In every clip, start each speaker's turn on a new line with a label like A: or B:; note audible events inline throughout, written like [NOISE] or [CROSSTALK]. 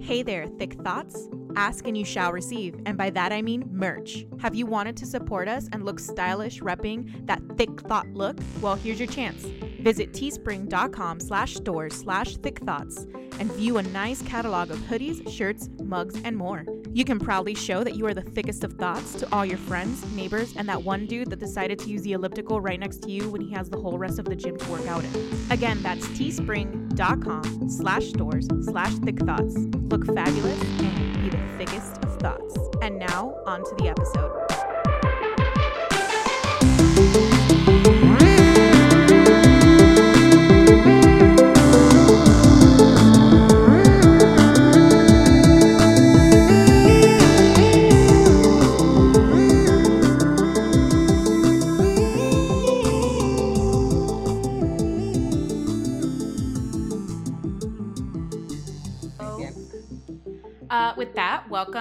A: Hey there, Thick Thoughts. Ask and you shall receive, and by that I mean merch. Have you wanted to support us and look stylish repping that thick thought look? Well, here's your chance. Visit teespring.com slash stores slash thick thoughts and view a nice catalog of hoodies, shirts, mugs, and more. You can proudly show that you are the thickest of thoughts to all your friends, neighbors, and that one dude that decided to use the elliptical right next to you when he has the whole rest of the gym to work out in. Again, that's teespring.com slash stores slash thick thoughts. Look fabulous and be the thickest of thoughts. And now, on to the episode.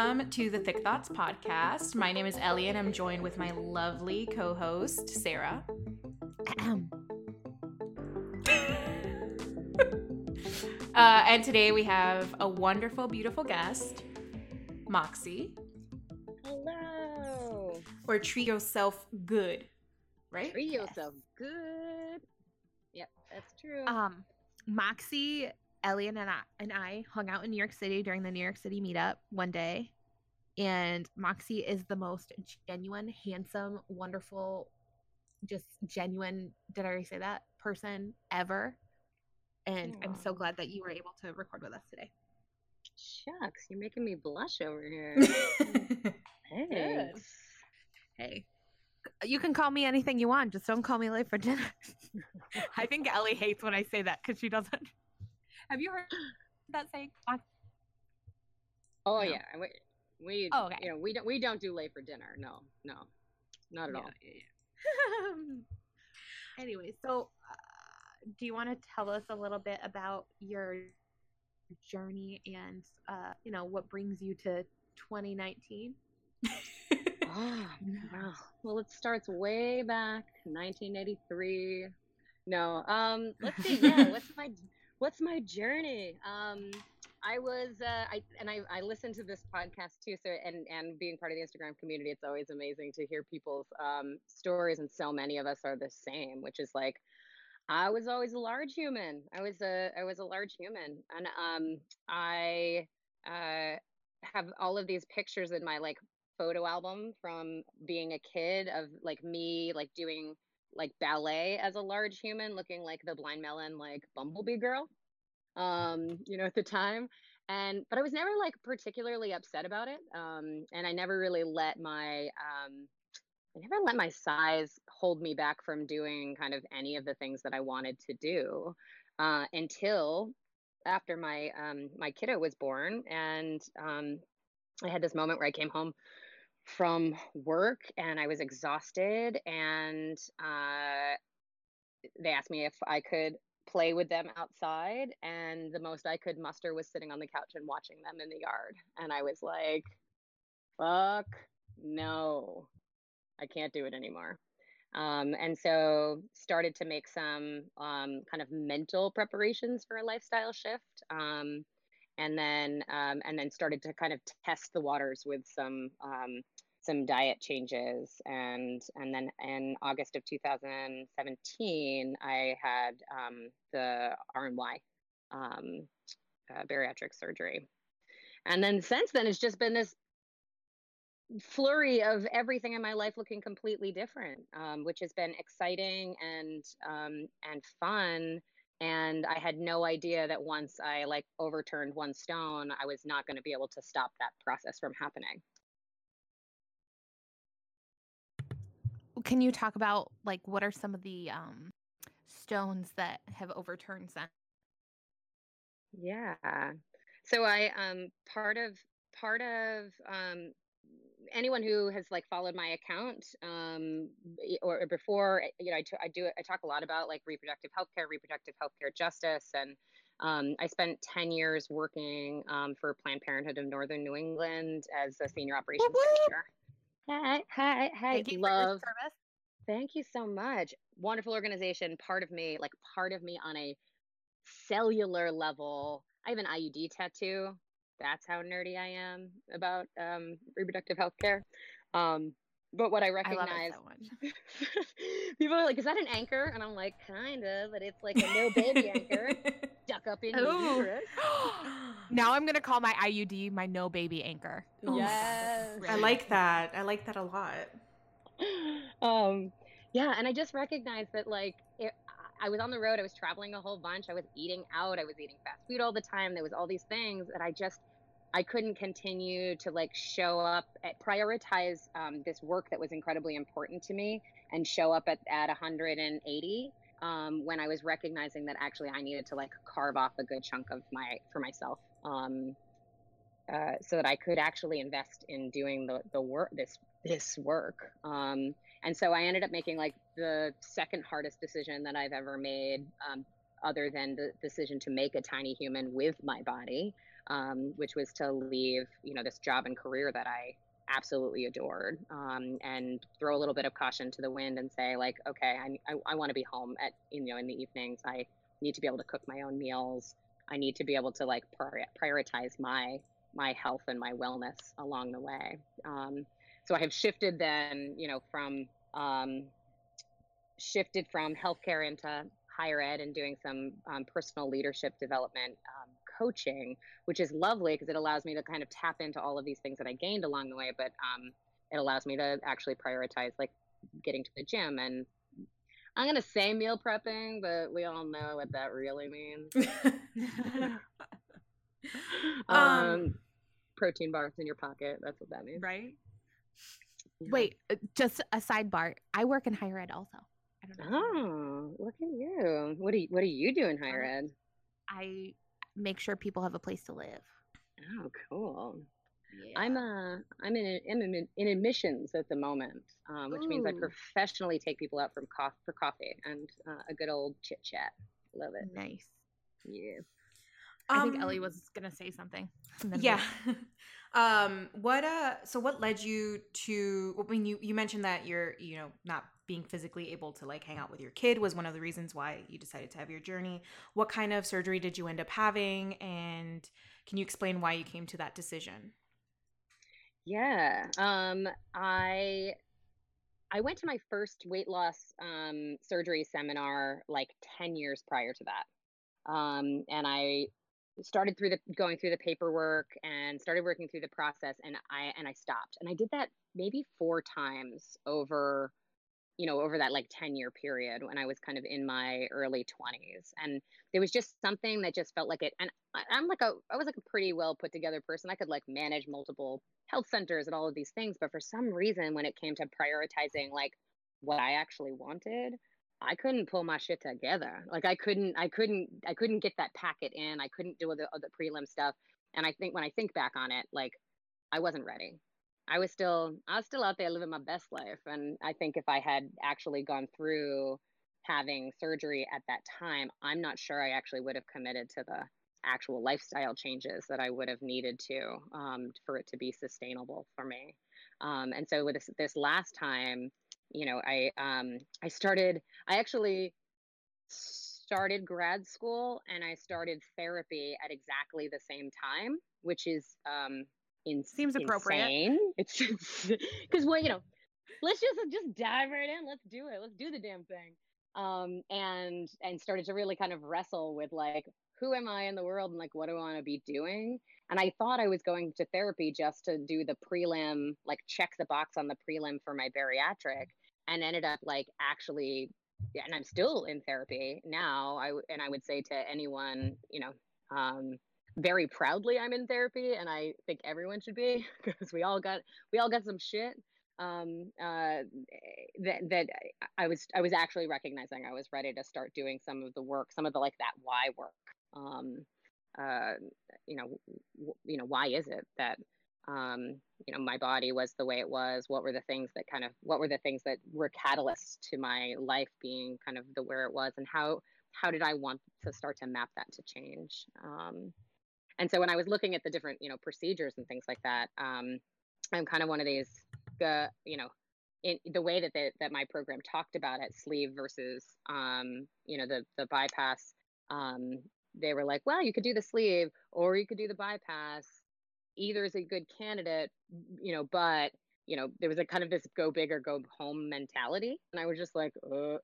A: Welcome to the Thick Thoughts podcast. My name is Ellie, and I'm joined with my lovely co-host Sarah. [LAUGHS] uh, and today we have a wonderful, beautiful guest, Moxie.
B: Hello.
A: Or treat yourself good, right?
B: Treat yourself good. Yep, that's true.
C: um Moxie, Ellie, and I, and I hung out in New York City during the New York City meetup one day. And Moxie is the most genuine, handsome, wonderful, just genuine, did I already say that? Person ever. And I'm so glad that you were able to record with us today.
B: Shucks, you're making me blush over here. [LAUGHS] Thanks.
C: Hey, you can call me anything you want, just don't call me late for dinner. [LAUGHS] I think Ellie hates when I say that because she doesn't. Have you heard that saying? [GASPS]
B: Oh
C: No.
B: yeah, we, we
C: Oh, okay.
B: you know we don't we don't do late for dinner. No, no, not at
C: Yeah,
B: all.
C: yeah, yeah. [LAUGHS] anyway, so uh, do you want to tell us a little bit about your journey and uh, you know what brings you to 2019?
B: Oh, wow. Well, it starts way back, 1983. No, um, let's see. Yeah, [LAUGHS] what's my what's my journey? Um, I was, uh, I and I, I listened to this podcast too. So and and being part of the Instagram community, it's always amazing to hear people's um stories, and so many of us are the same, which is like. I was always a large human. I was a I was a large human, and um I uh have all of these pictures in my like photo album from being a kid of like me like doing like ballet as a large human looking like the blind melon like bumblebee girl um you know at the time. And but i was never like particularly upset about it um and i never really let my um i never let my size hold me back from doing kind of any of the things that i wanted to do uh until after my um my kiddo was born. And um I had this moment where I came home from work and I was exhausted. And uh, they asked me if I could play with them outside and the most I could muster was sitting on the couch and watching them in the yard. And I was like fuck no. I can't do it anymore. Um, and so started to make some um, kind of mental preparations for a lifestyle shift um, and then um, and then started to kind of test the waters with some um, some diet changes. And and then in August of 2017 I had um, the RNY um, uh, bariatric surgery. And then since then it's just been this flurry of everything in my life looking completely different um, which has been exciting and um, and fun. And i had no idea that once i like overturned one stone i was not going to be able to stop that process from happening
C: Can you talk about like what are some of the um, stones that have overturned that?
B: yeah so i um part of part of um anyone who has like followed my account um or, or before eh, you know I t- I do I talk a lot about like reproductive healthcare reproductive healthcare justice and um, I spent 10 years working um, for Planned Parenthood of Northern New England as a senior operations manager. Hi, hi, hi.
C: Thank you
B: Love.
C: service.
B: Thank you so much. Wonderful organization. Part of me, like part of me on a cellular level. I have an IUD tattoo that's how nerdy I am about um, reproductive health care. Um, but what I recognize, I so [LAUGHS] people are like, "Is that an anchor?" And I'm like, "Kind of, but it's like a no [LAUGHS] baby anchor, duck up in your uterus." [GASPS]
C: now I'm gonna call my IUD my no baby anchor.
B: Yes,
D: I like that. I like that a lot. [GASPS]
B: Um, yeah, and I just recognized that like it, I was on the road, I was traveling a whole bunch, I was eating out, I was eating fast food all the time. There was all these things that I just I couldn't continue to like show up at prioritize um, this work that was incredibly important to me and show up at, at 180 um, when I was recognizing that actually I needed to like carve off a good chunk of my for myself um, uh, so that I could actually invest in doing the the work this this work. Um, and so I ended up making like the second hardest decision that I've ever made, um, other than the decision to make a tiny human with my body, um, which was to leave, you know, this job and career that I absolutely adored, um, and throw a little bit of caution to the wind and say like, okay, I, I, I want to be home at, you know, in the evenings. I need to be able to cook my own meals. I need to be able to like prioritize my my health and my wellness along the way. Um, so I have shifted then, you know, from um, shifted from healthcare into higher ed and doing some um, personal leadership development um, coaching, which is lovely because it allows me to kind of tap into all of these things that I gained along the way. But um, it allows me to actually prioritize like getting to the gym and I'm gonna say meal prepping, but we all know what that really means. [LAUGHS] [LAUGHS] um, um, protein bars in your pocket. That's what that means.
D: Right.
C: Yeah. Wait, uh, just a sidebar. I work in higher ed also.
B: I don't know. Oh, look at you. What do you what do you do in higher ed?
C: I make sure people have a place to live.
B: Oh, cool. Yeah. I'm uh I'm in, in in admissions at the moment, um, which Ooh. means I professionally take people out from coffee for coffee and uh, a good old chit chat. Love it.
C: Nice.
B: Yeah.
C: I think Ellie um, was gonna say something.
D: Yeah. [LAUGHS] um. What uh. So what led you to? I mean, you you mentioned that you're you know not being physically able to like hang out with your kid was one of the reasons why you decided to have your journey. What kind of surgery did you end up having, and can you explain why you came to that decision?
B: Yeah. Um. I I went to my first weight loss um, surgery seminar like 10 years prior to that. Um, and I started through the going through the paperwork and started working through the process and I and I stopped. And I did that maybe four times over you know over that like 10 year period when I was kind of in my early 20s. And there was just something that just felt like it and I'm like a I was like a pretty well put together person. I could like manage multiple health centers and all of these things, but for some reason when it came to prioritizing like what I actually wanted, I couldn't pull my shit together. Like I couldn't, I couldn't, I couldn't get that packet in. I couldn't do the the prelim stuff. And I think when I think back on it, like I wasn't ready. I was still, I was still out there living my best life. And I think if I had actually gone through having surgery at that time, I'm not sure I actually would have committed to the actual lifestyle changes that I would have needed to um, for it to be sustainable for me. Um, and so with this, this last time, you know, I um, I started. I actually started grad school and I started therapy at exactly the same time, which is um, in,
C: seems appropriate.
B: Insane. It's because [LAUGHS] well, you know, let's just just dive right in. Let's do it. Let's do the damn thing. Um, and and started to really kind of wrestle with like who am I in the world and like what do I want to be doing? And I thought I was going to therapy just to do the prelim, like check the box on the prelim for my bariatric, and ended up like actually, and I'm still in therapy now. I and I would say to anyone, you know, um, very proudly I'm in therapy, and I think everyone should be [LAUGHS] because we all got we all got some shit um, uh, that that I was I was actually recognizing I was ready to start doing some of the work, some of the like that why work um, uh, you know, w- you know, why is it that um, you know my body was the way it was? What were the things that kind of what were the things that were catalysts to my life being kind of the where it was, and how how did I want to start to map that to change? Um, and so when I was looking at the different you know procedures and things like that, um, I'm kind of one of these, uh, you know, in the way that the, that my program talked about it, sleeve versus um, you know the the bypass um, they were like, well, you could do the sleeve or you could do the bypass. either is a good candidate, you know, but you know, there was a kind of this go big or go home mentality. And I was just like, uh,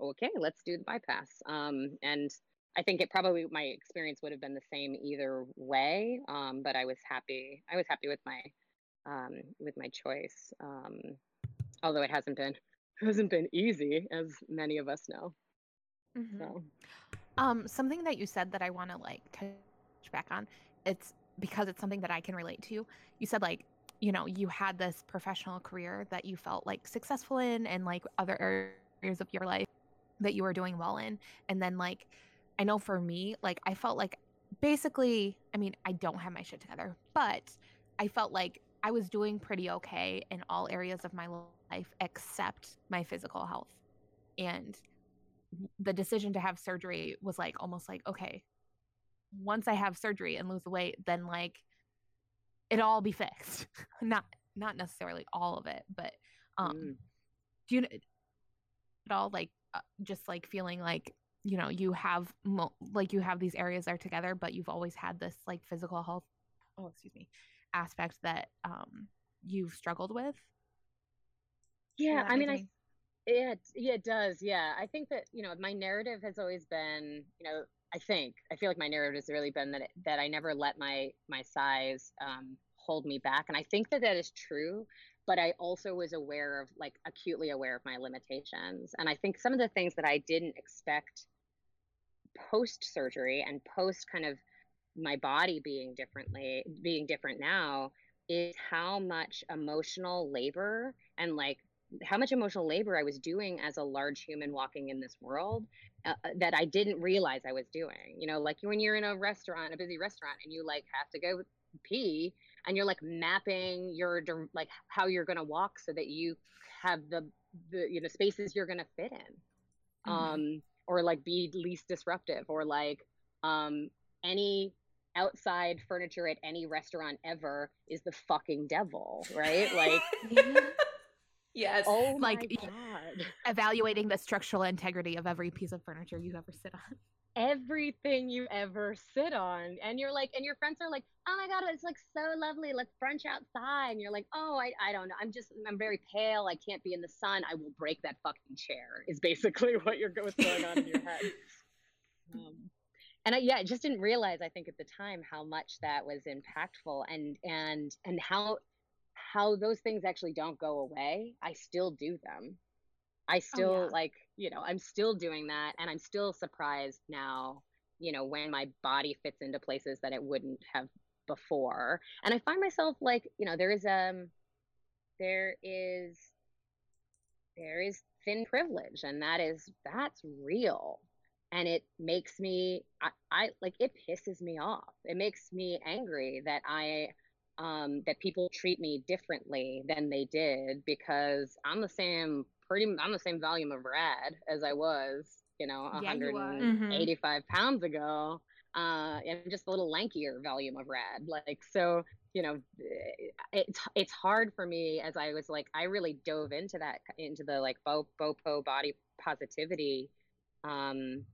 B: okay, let's do the bypass. Um, and I think it probably my experience would have been the same either way. Um, but I was happy. I was happy with my um, with my choice. Um, although it hasn't been it [LAUGHS] hasn't been easy, as many of us know. Mm-hmm. So,
C: um, something that you said that I want to like touch back on. It's because it's something that I can relate to. You said like you know you had this professional career that you felt like successful in and like other areas of your life that you were doing well in and then like i know for me like i felt like basically i mean i don't have my shit together but i felt like i was doing pretty okay in all areas of my life except my physical health and the decision to have surgery was like almost like okay once i have surgery and lose the weight then like it all be fixed. [LAUGHS] not not necessarily all of it, but um mm. do you at all like uh, just like feeling like you know you have mo- like you have these areas are together but you've always had this like physical health oh excuse me aspect that um you've struggled with
B: yeah i mean i it yeah it does yeah i think that you know my narrative has always been you know I think I feel like my narrative has really been that it, that I never let my my size um, hold me back, and I think that that is true. But I also was aware of like acutely aware of my limitations, and I think some of the things that I didn't expect post surgery and post kind of my body being differently being different now is how much emotional labor and like how much emotional labor I was doing as a large human walking in this world uh, uh, that I didn't realize I was doing. You know, like when you're in a restaurant, a busy restaurant, and you like have to go pee, and you're like mapping your like how you're gonna walk so that you have the the you know spaces you're gonna fit in, mm-hmm. um, or like be least disruptive, or like um, any outside furniture at any restaurant ever is the fucking devil, right? Like. [LAUGHS]
D: Yes.
B: Oh like God.
C: evaluating the structural integrity of every piece of furniture you ever sit on.
B: Everything you ever sit on. And you're like, and your friends are like, oh my God, it's like so lovely. Let's brunch outside. And you're like, oh, I, I don't know. I'm just, I'm very pale. I can't be in the sun. I will break that fucking chair, is basically [LAUGHS] what you're what's going on in your head. [LAUGHS] Um, and I, yeah, I just didn't realize, I think at the time, how much that was impactful and, and, and how, how those things actually don't go away. I still do them. I oh, still oh, yeah. like, you know, I'm still doing that and I'm still surprised now, you know, when my body fits into places that it wouldn't have before. And I find myself like, you know, there is um there is there is thin privilege and that is that's real and it makes me I, I like it pisses me off it makes me angry that i um, that people treat me differently than they did because I'm the same pretty I'm the same volume of rad as I was, you know, 185 mm-hmm. pounds ago. Uh, and just a little lankier volume of rad. Like so, you know, it's it's hard for me as I was like I really dove into that into the like bo bopo body positivity um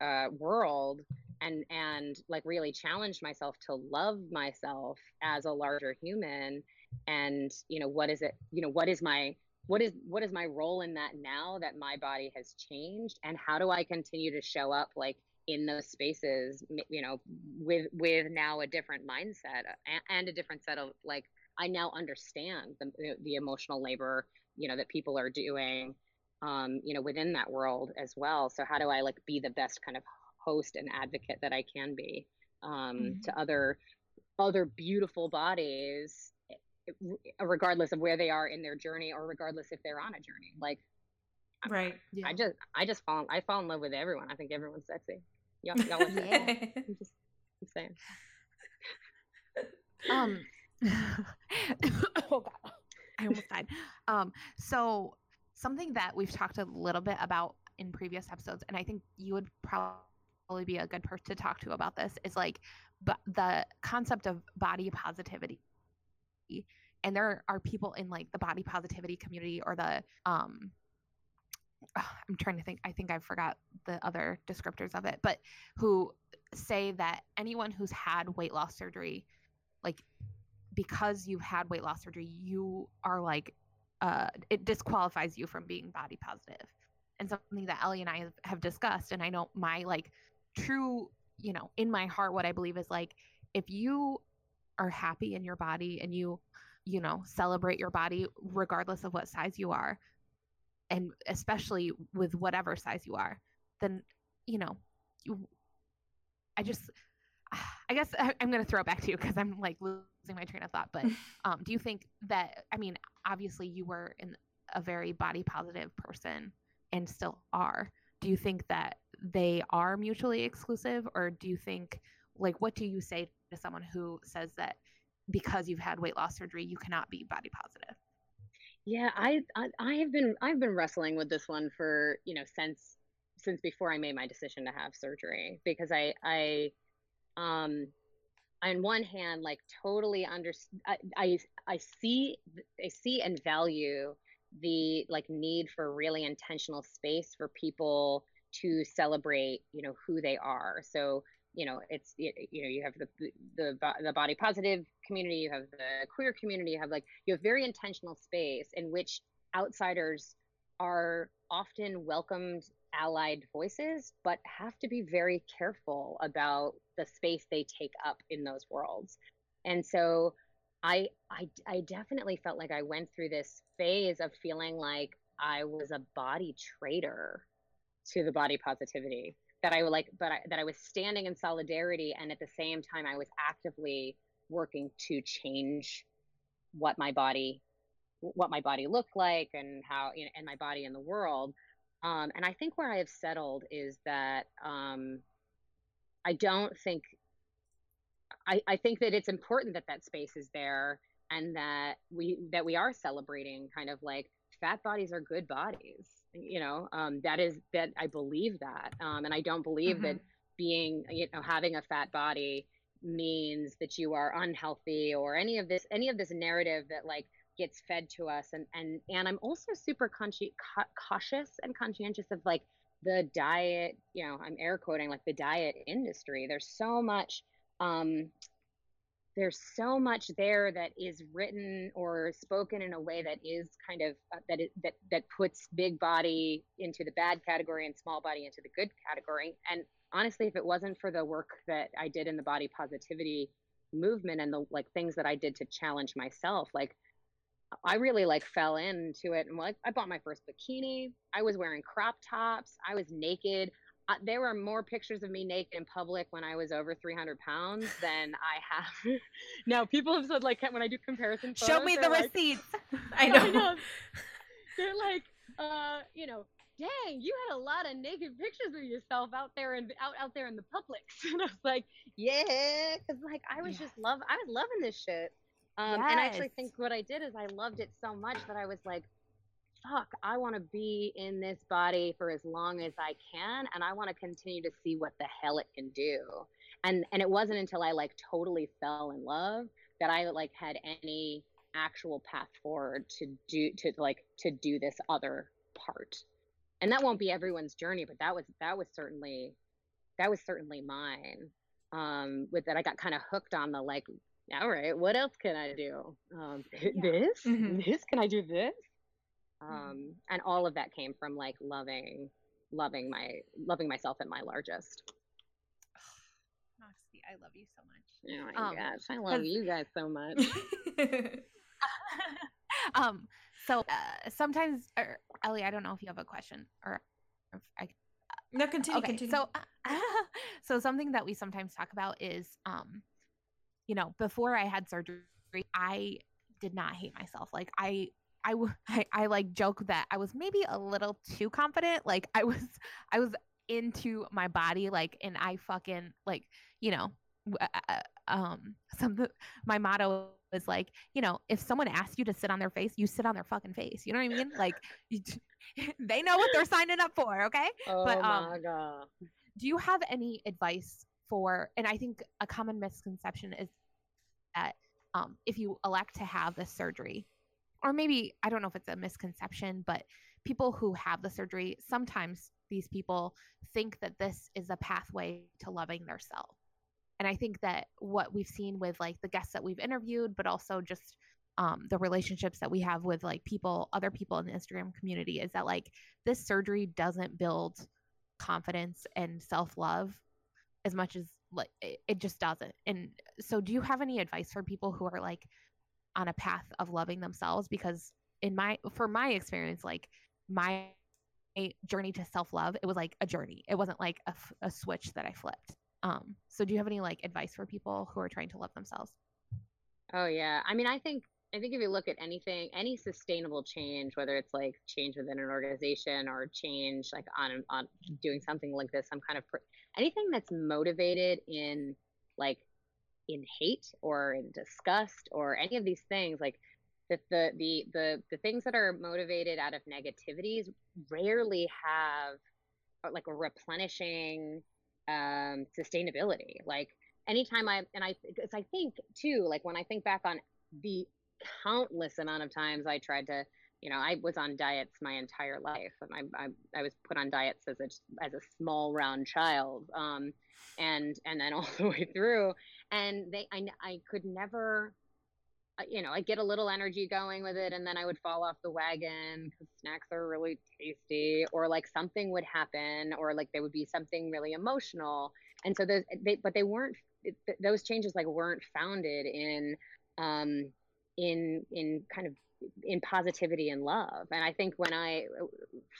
B: uh world and and like really challenged myself to love myself as a larger human and you know what is it you know what is my what is what is my role in that now that my body has changed? And how do i continue to show up like in those spaces you know with with now a different mindset and a different set of like i now understand the, the emotional labor you know that people are doing um you know within that world as well. So how do i like be the best kind of host and advocate that I can be um, mm-hmm. to other other beautiful bodies eh, regardless of where they are in their journey or regardless if they're on a journey. Like
D: right
B: I, yeah. I just i just fall i fall in love with everyone. I think everyone's sexy. Y'all, [LAUGHS] y'all yeah. I'm just I'm saying. [LAUGHS]
C: Um [COUGHS] oh god. I almost died. Um so something that we've talked a little bit about in previous episodes and i think you would probably probably be a good person to talk to about this is like but the concept of body positivity and there are people in like the body positivity community or the um [SIGHS] I'm trying to think I think I forgot the other descriptors of it but who say that anyone who's had weight loss surgery like because you've had weight loss surgery, you are like uh, it disqualifies you from being body positive. And something that Ellie and I have, have discussed, and I know my like true, you know, in my heart, what I believe is like if you are happy in your body and you, you know, celebrate your body regardless of what size you are, and especially with whatever size you are, then you know, you. I just, [SIGHS] I guess I, am going to throw it back to you because I'm like losing my train of thought. But [LAUGHS] um, do you think that? I mean, obviously, you were in a very body positive person and still are. Do you think that they are mutually exclusive, or do you think, like, what do you say to someone who says that because you've had weight loss surgery, you cannot be body positive?
B: Yeah, I, I I have been I've been wrestling with this one for you know since since before I made my decision to have surgery because I I um on one hand like totally under I, I I see I see and value the like need for really intentional space for people to celebrate you know who they are. So you know it's you know you have the the the body positive community you have the queer community you have like you have very intentional space in which outsiders are often welcomed allied voices but have to be very careful about the space they take up in those worlds. And so I, I i definitely felt like i went through this phase of feeling like i was a body traitor to the body positivity that I like, but I, that I was standing in solidarity, and at the same time, I was actively working to change what my body, what my body looked like, and how, you know, and my body in the world. Um, and I think where I have settled is that um, I don't think. I, I think that it's important that that space is there and that we that we are celebrating kind of like fat bodies are good bodies you know um, that is that i believe that um, and i don't believe mm-hmm. that being you know having a fat body means that you are unhealthy or any of this any of this narrative that like gets fed to us and and and i'm also super consci- cautious and conscientious of like the diet you know i'm air quoting like the diet industry there's so much um there's so much there that is written or spoken in a way that is kind of uh, that it, that that puts big body into the bad category and small body into the good category. And honestly if it wasn't for the work that I did in the body positivity movement and the like things that I did to challenge myself like I really like fell into it and like I bought my first bikini. I was wearing crop tops. I was naked uh, there were more pictures of me naked in public when I was over 300 pounds than I have. [LAUGHS] now, people have said, like, when I do comparison photos,
C: show me the
B: like,
C: receipts. [LAUGHS] [LAUGHS]
D: I know. I know.
B: They're like, uh, you know, dang, you had a lot of naked pictures of yourself out there and out out there in the public. And I was like, yeah, because like I was just love, I was loving this shit. Um, yes. And I actually think what I did is I loved it so much that I was like, fuck, I want to be in this body for as long as I can, and I want to continue to see what the hell it can do. And and it wasn't until I like totally fell in love that I like had any actual path forward to do to like to do this other part. And that won't be everyone's journey, but that was that was certainly that was certainly mine. Um, with that, I got kind of hooked on the like, all right, what else can I do? Um, [LAUGHS] yeah. This, mm-hmm. this, can I do this? Mm-hmm. um, and all of that came from like loving loving my loving myself at my largest
C: Moxie, I love you so much.
B: Oh my um, gosh, I love you guys so much. [LAUGHS]
C: um, so uh, sometimes, or, Ellie, I don't know if you have a question or if I.
D: No, continue. Okay, continue.
C: so uh, [LAUGHS] so something that we sometimes talk about is, um, you know, before I had surgery, I did not hate myself. Like I I, [LAUGHS] I, I like joke that I was maybe a little too confident. Like I was, [LAUGHS] I was into my body, like, and I fucking like, you know, uh, uh, um, [LAUGHS] some my motto is like, you know, if someone asks you to sit on their face, you sit on their fucking face. You know what I mean? Like, you, they know what they're signing up for. Okay.
B: Oh but, um, my god.
C: Do you have any advice for? And I think a common misconception is that um, if you elect to have this surgery, or maybe I don't know if it's a misconception, but people who have the surgery, sometimes these people think that this is a pathway to loving their self. and i think that what we've seen with like the guests that we've interviewed but also just um, the relationships that we have with like people other people in the instagram community is that like this surgery doesn't build confidence and self-love as much as like it, it just doesn't and so do you have any advice for people who are like on a path of loving themselves because in my for my experience like my journey to self-love it was like a journey. It wasn't like a, a switch that i flipped. Um so do you have any like advice for people who are trying to love themselves?
B: Oh yeah. I mean i think i think if you look at anything any sustainable change whether it's like change within an organization or change like on on doing something like this some kind of anything that's motivated in like in hate or in disgust or any of these things like the the the the, the things that are motivated out of negativities rarely have uh, like a replenishing um sustainability. Like anytime i and i because i think too like when i think back on the countless amount of times i tried to you know i was on diets my entire life and i i, I was put on diets as a as a small round child um and and then [LAUGHS] all the way through and they I, I could never you know i get a little energy going with it and then i would fall off the wagon because snacks are really tasty or like something would happen or like there would be something really emotional. And so those they but they weren't those changes like weren't founded in um in in kind of in positivity and love. And i think when i uh,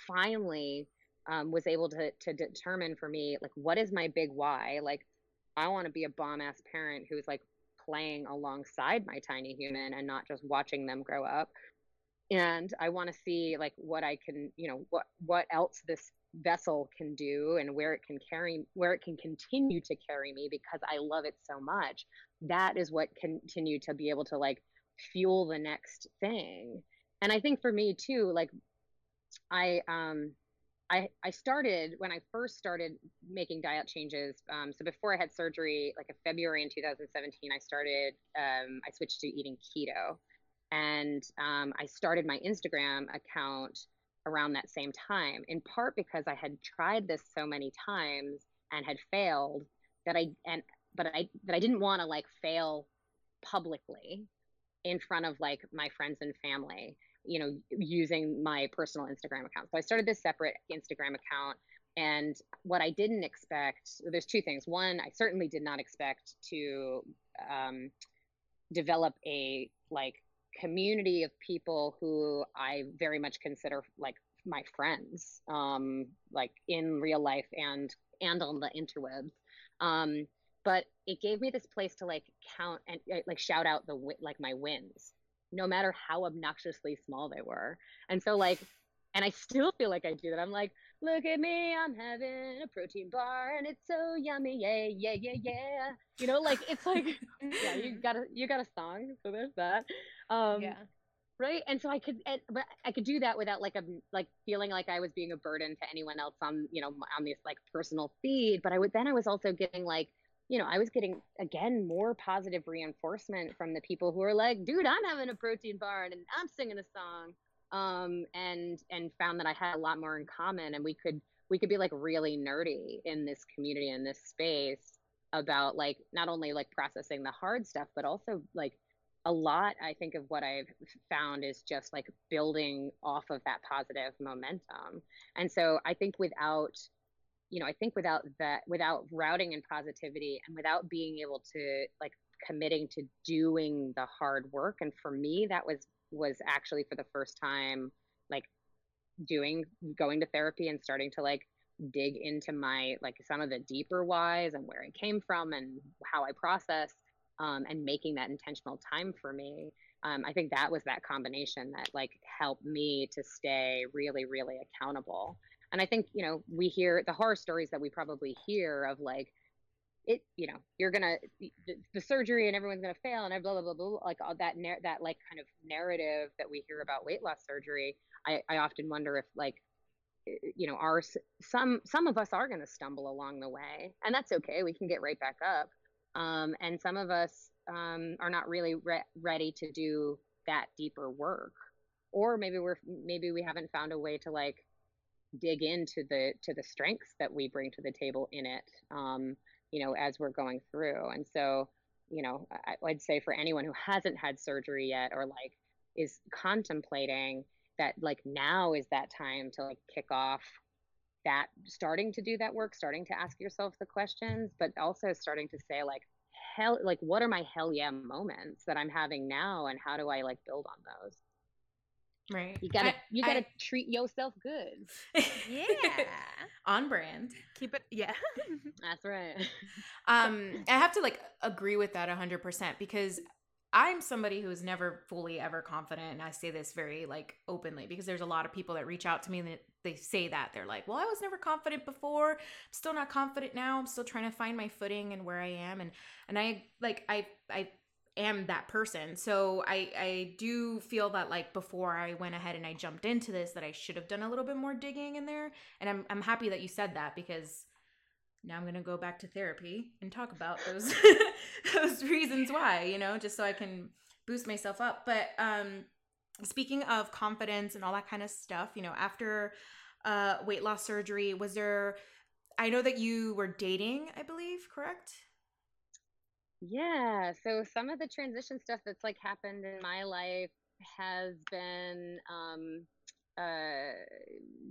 B: finally um, was able to to determine for me like what is my big why? Like i want to be a bomb ass parent who's like playing alongside my tiny human and not just watching them grow up. And i want to see like what i can you know what what else this vessel can do and where it can carry where it can continue to carry me because i love it so much. That is what continue to be able to like fuel the next thing. And i think for me too like i um I, I started when I first started making diet changes. Um, so before I had surgery, like in February in 2017, I started, um, I switched to eating keto. And um, I started my Instagram account around that same time, in part because I had tried this so many times and had failed that I, and, but I, that I didn't want to like fail publicly in front of like my friends and family you know, using my personal Instagram account. So I started this separate Instagram account. And what I didn't expect, there's two things. One, I certainly did not expect to um, develop a like community of people who I very much consider like my friends, um, like in real life and and on the interwebs. Um, but it gave me this place to like count and like shout out the like my wins no matter how obnoxiously small they were. And so like and I still feel like I do that. I'm like, look at me, I'm having a protein bar and it's so yummy. Yeah, yeah, yeah, yeah. You know, like it's like yeah, you [LAUGHS] got a you got a song, so there's that. Um yeah. Right. And so I could and, but I could do that without like a like feeling like I was being a burden to anyone else on, you know, on this like personal feed, but I would then I was also getting like you know, I was getting again more positive reinforcement from the people who are like, dude, I'm having a protein bar and I'm singing a song. Um, and and found that I had a lot more in common and we could we could be like really nerdy in this community in this space about like not only like processing the hard stuff, but also like a lot I think of what I've found is just like building off of that positive momentum. And so I think without you know, I think without that, without routing and positivity and without being able to like committing to doing the hard work. And for me, that was, was actually for the first time, like doing, going to therapy and starting to like dig into my, like some of the deeper whys and where it came from and how I process um, and making that intentional time for me. Um, I think that was that combination that like helped me to stay really, really accountable and i think you know we hear the horror stories that we probably hear of like it you know you're gonna the, surgery and everyone's gonna fail and blah blah blah blah like all that that like kind of narrative that we hear about weight loss surgery i i often wonder if like you know our some some of us are going to stumble along the way and that's okay we can get right back up. Um, and some of us um, are not really re- ready to do that deeper work. Or maybe we're maybe we haven't found a way to like dig into the to the strengths that we bring to the table in it um, you know, as we're going through. And so, you know, I, I'd say for anyone who hasn't had surgery yet or like is contemplating that like now is that time to like kick off that starting to do that work starting to ask yourself the questions but also starting to say like hell like what are my hell yeah moments that i'm having now and how do i like build on those
A: Right.
B: you gotta
A: I-
B: you gotta
A: I-
B: treat yourself good
C: Yeah. [LAUGHS]
A: On brand.
C: Keep it. Yeah. [LAUGHS]
B: that's right
A: Um, I have to like agree with that 100% because I'm somebody who's never fully ever confident. And I say this very like openly because there's a lot of people that reach out to me and they, they say that. They're like, well, I was never confident before. I'm still not confident now. I'm still trying to find my footing and where I am. And, and I like, I, I, am that person so i i do feel that like before i went ahead and i jumped into this that i should have done a little bit more digging in there and i'm i'm happy that you said that because now I'm gonna go back to therapy and talk about those [LAUGHS] those reasons why, you know, just so I can boost myself up. But um speaking of confidence and all that kind of stuff, you know, after uh weight loss surgery, was there I know that you were dating, I believe, correct?
B: Yeah, so some of the transition stuff that's like happened in my life has been um uh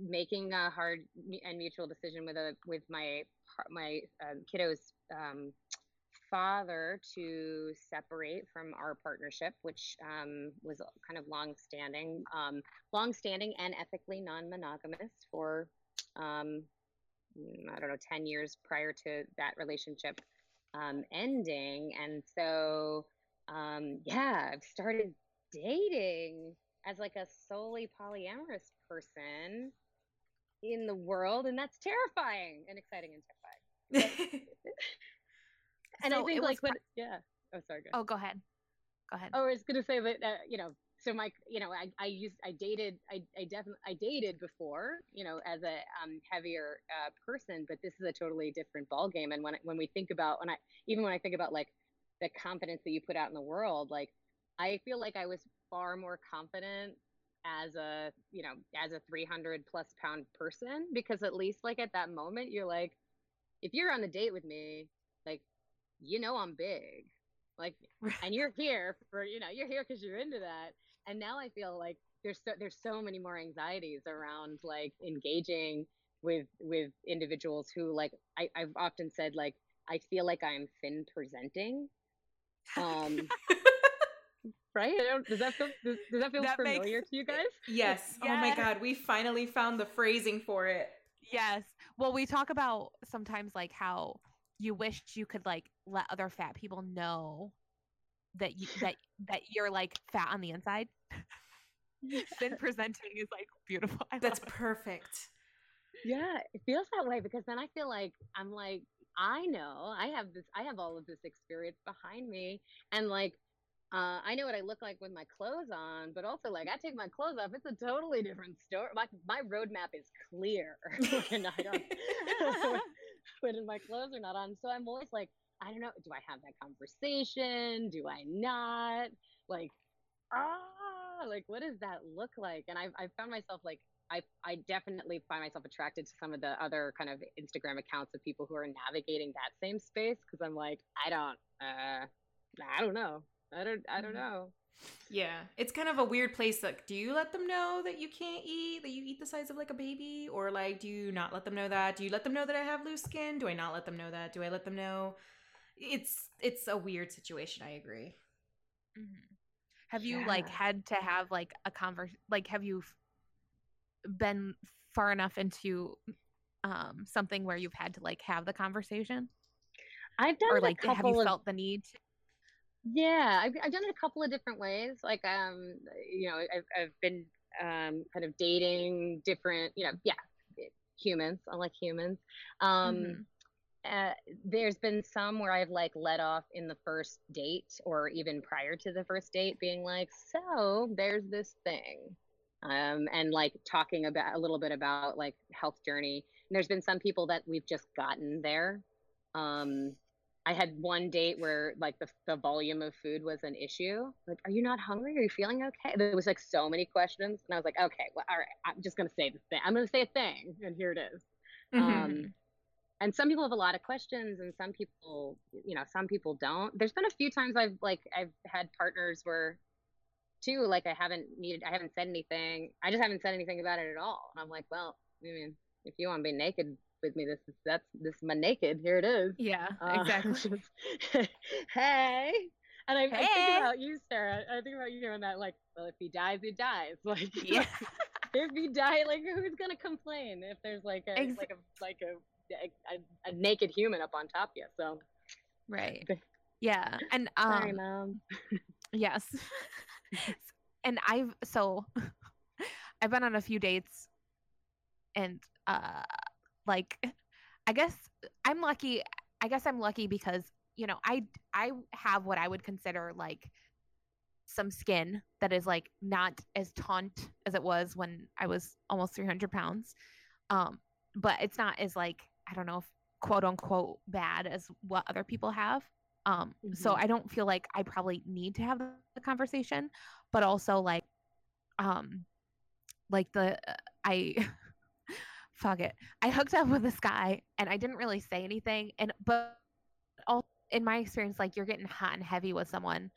B: making a hard and mutual decision with a with my my um, kiddo's um father to separate from our partnership which um was kind of long standing um long standing and ethically non-monogamous for um I don't know 10 years prior to that relationship um, ending. And so, um, yeah, I've started dating as like a solely polyamorous person in the world, and that's terrifying and exciting and terrifying. [LAUGHS] And I think like when, yeah. Oh, sorry. Go ahead.
C: Oh, go ahead. Go ahead.
B: Oh, I was gonna say that uh, you know, so my you know, I I used I dated I I definitely I dated before you know as a um, heavier uh, person, but this is a totally different ball game. And when when we think about when I even when I think about like the confidence that you put out in the world, like I feel like I was far more confident as a you know as a 300 plus pound person because at least like at that moment you're like if you're on a date with me like you know i'm big like [LAUGHS] and you're here for you know you're here because you're into that and now i feel like there's so there's so many more anxieties around like engaging with with individuals who like I, i've often said like i feel like i'm thin presenting um [LAUGHS] right does that feel does, does that feel
C: That makes-
B: familiar to you guys
A: yes. Oh my god, we finally found the phrasing for it.
C: Yes. Well, we talk about sometimes like how you wish you could like let other fat people know that you that that you're like fat on the inside. [LAUGHS] Thin presenting is like beautiful. I
A: That's
C: love it.
A: perfect.
B: Yeah, it feels that way because then I feel like I'm like I know I have this I have all of this experience behind me and like uh, I know what I look like with my clothes on, but also like I take my clothes off, it's a totally different story. My my roadmap is clear [LAUGHS] when I don't [LAUGHS] when my clothes are not on. So I'm always like, I don't know, do I have that conversation? Do I not? Like, ah, like what does that look like? And I've I found myself like I, I definitely find myself attracted to some of the other kind of Instagram accounts of people who are navigating that same space because I'm like, I don't, uh, I don't know. I don't, I don't
C: Mhm.
B: know.
A: Yeah, it's kind of a weird place. Like, do you let them know that you can't eat, that you eat the size of like a baby, or like, do you not let them know that? Do you let them know that I have loose skin? Do I not let them know that? Do I let them know? It's it's a weird situation. I agree.
C: Mhm. Have you like had to have like a convers like have you f- been far enough into um something where you've had to like have the conversation
B: I've done
C: or
B: it a
C: like have
B: couple
C: you
B: of
C: felt the need to?
B: Yeah, I've, I've done it a couple of different ways. Like, um, you know, I've, I've been um, kind of dating different, you know, yeah, humans. I like humans. Um,
C: Mhm.
B: Uh, there's been some where I've like let off in the first date or even prior to the first date, being like, so there's this thing. Um, and like talking about a little bit about like health journey. And there's been some people that we've just gotten there. Um, I had one date where like the, the volume of food was an issue. Like, are you not hungry? Are you feeling okay? There was like so many questions. And I was like, okay, well, all right, I'm just going to say the thing. I'm going to say a thing. And here it is.
A: Mm-hmm.
B: Um, and some people have a lot of questions and some people you know some people don't. There's been a few times i've like i've had partners where too like i haven't needed i haven't said anything. I just haven't said anything about it at all. And i'm like well i mean if you want to be naked with me this is that's this is my naked. Here it is.
C: Yeah,
B: Uh, [LAUGHS]
C: exactly.
B: just- [LAUGHS] hey. And I, I think about you sarah. I think about you doing that like well if he dies he dies. [LAUGHS] Like
C: Yeah.
B: if he die like who's gonna complain if there's like a
C: Ex-
B: like a like a, a a naked human up on top of you so
C: Right. [LAUGHS] Yeah. And
B: sorry
C: um
B: mom
C: yes. [LAUGHS] and I've so [LAUGHS] I've been on a few dates and uh like I guess I'm lucky I guess I'm lucky because you know I I have what I would consider like some skin that is like not as taunt as it was when I was almost 300 pounds um but it's not as like I don't know if quote unquote bad as what other people have um so
B: Mhm.
C: I don't feel like I probably need to have the conversation but also like um like the uh, I [LAUGHS] fuck it. I hooked up with this guy and I didn't really say anything and but all in my experience like you're getting hot and heavy with someone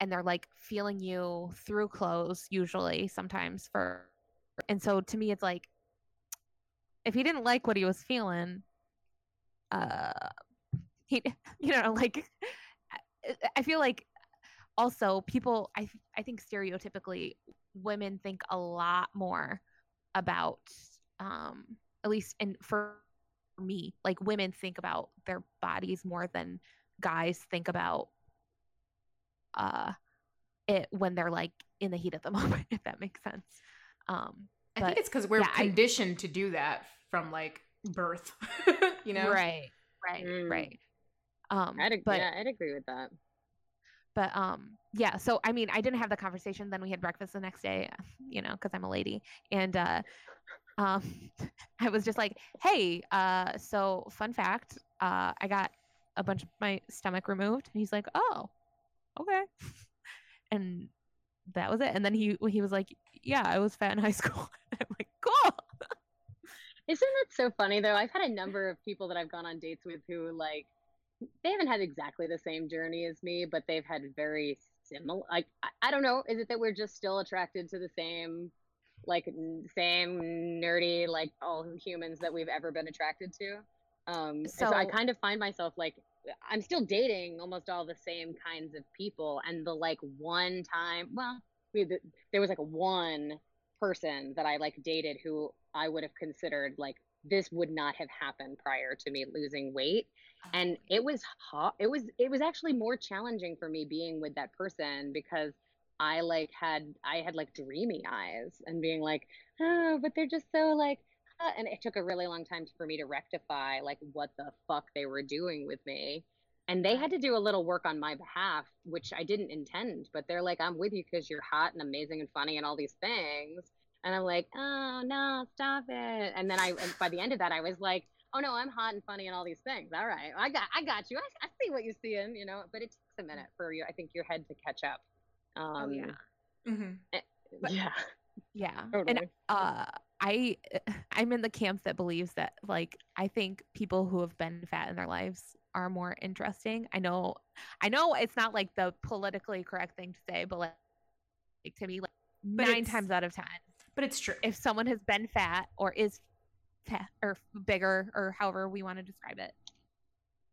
C: and they're like feeling you through clothes usually sometimes for and so to me it's like if he didn't like what he was feeling uh he [LAUGHS] you know like I- I feel like also people I I think stereotypically women think a lot more about um at least and for me like women think about their bodies more than guys think about uh it when they're like in the heat of the [LAUGHS] moment if that makes sense. Um
A: I
C: But,
A: think it's because we're
C: yeah, I-
A: conditioned to do that from like birth. [LAUGHS] you know,
C: right right
B: Mm.
C: right. Um
B: I'd, ag-
C: but
B: yeah, I'd agree with that.
C: But um yeah so i mean i didn't have the conversation then we had breakfast the next day [LAUGHS] you know because i'm a lady and uh um [LAUGHS] i was just like hey uh so fun fact uh i got a bunch of my stomach removed and he's like oh okay. And that was it and then he he was like yeah i was fat in high school. I'm like cool
B: Isn't it so funny though? I've had a number of people that I've gone on dates with who like they haven't had exactly the same journey as me, but they've had very similar. Like I, I don't know, is it that we're just still attracted to the same, like n- same nerdy like all humans that we've ever been attracted to? Um, and so I kind of find myself like I'm still dating almost all the same kinds of people, and the like one time, well, we, the, there was like a one person that I like dated who I would have considered like this would not have happened prior to me losing weight. And it was hot it was it was actually more challenging for me being with that person because I like had I had like dreamy eyes and being like oh but they're just so like uh, and it took a really long time for me to rectify like what the fuck they were doing with me and they had to do a little work on my behalf which I didn't intend but they're like I'm with you because you're hot and amazing and funny and all these things and I'm like, oh no, stop it. And then I, and by the end of that, I was like, oh no, I'm hot and funny and all these things. All right, I got, I got you. I, I see what you're seeing, you know. But it takes a minute for you, I think, your head to catch up. Um,
C: oh yeah
A: Mhm.
B: yeah,
C: yeah [LAUGHS] and uh i [LAUGHS] i'm in the camp that believes that like i think people who have been fat in their lives are more interesting i know i know it's not like the politically correct thing to say but like, like to me like
A: But
C: nine times out of ten
A: But it's true.
C: if someone has been fat or is fat or bigger or however we want to describe it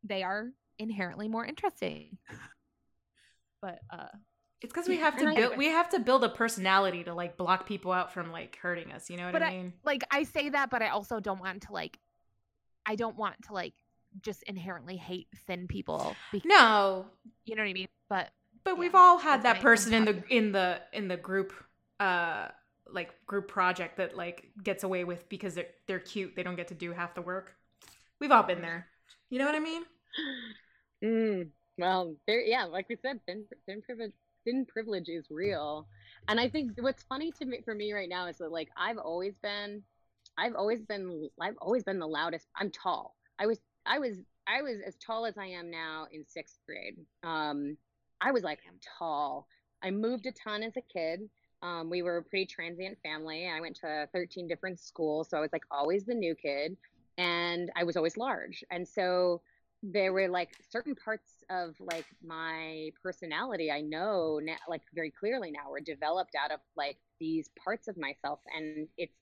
C: they are inherently more interesting but uh
A: It's because we have to build. We have to build a personality to like block people out from like hurting us. You know what I
C: I-
A: mean?
C: like I say that, but I also don't want to like, I don't want to like just inherently hate thin people. Because,
A: no,
C: you know what I mean? But
A: but
C: Yeah,
A: we've all had that person in the in the in the group, uh, like group project that like gets away with because they're they're cute. They don't get to do half the work. We've all been there. You know what I mean? [SIGHS]
B: Mm, well, there, yeah, like we said, thin, thin privilege, thin privilege is real, and I think what's funny to me for me right now is that like I've always been, I've always been, I've always been the loudest. I'm tall. I was, I was, I was as tall as I am now in sixth grade. Um, I was like I'm tall. I moved a ton as a kid. Um, we were a pretty transient family. I went to 13 different schools, so I was like always the new kid. and I was always large. And so there were like certain parts of like my personality I know now, like very clearly now were developed out of like these parts of myself. And it's,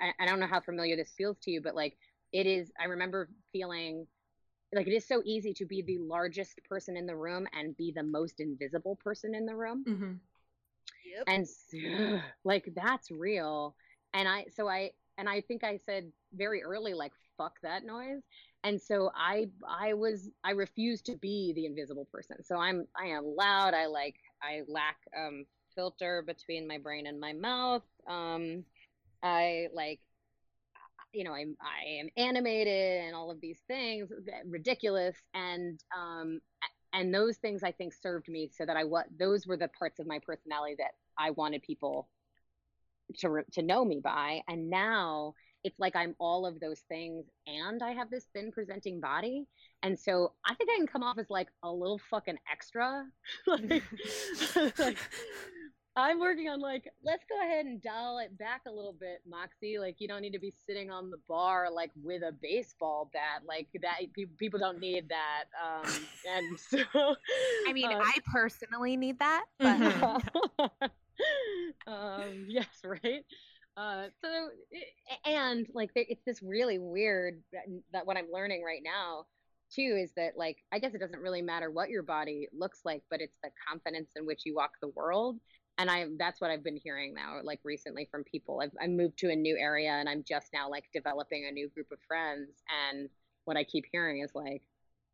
B: I, I don't know how familiar this feels to you, but like it is, I remember feeling like it is so easy to be the largest person in the room and be the most invisible person in the room.
A: Mm-hmm.
B: Yep. And [SIGHS] like that's real. And I, so I, and I think I said very early, like, fuck that noise. And so I, I was, I refused to be the invisible person. So I'm, I am loud. I like, I lack um, filter between my brain and my mouth. Um, I like, you know, I'm, I am animated and all of these things, ridiculous. And, um, and those things I think served me so that I what those were the parts of my personality that I wanted people to to know me by and now it's like I'm all of those things and I have this thin presenting body and so I think I can come off as like a little fucking extra [LAUGHS] like, [LAUGHS] like I'm working on like let's go ahead and dial it back a little bit Moxie like you don't need to be sitting on the bar like with a baseball bat like that people don't need that um [LAUGHS] and so
C: I mean uh, I personally need that but mm-hmm. [LAUGHS]
B: um, yes, [LAUGHS] right. Uh, so, and like, it's this really weird that what I'm learning right now too is that like I guess it doesn't really matter what your body looks like, but it's the confidence in which you walk the world. And I that's what I've been hearing now, like recently from people. I've I moved to a new area and I'm just now like developing a new group of friends. And what I keep hearing is like,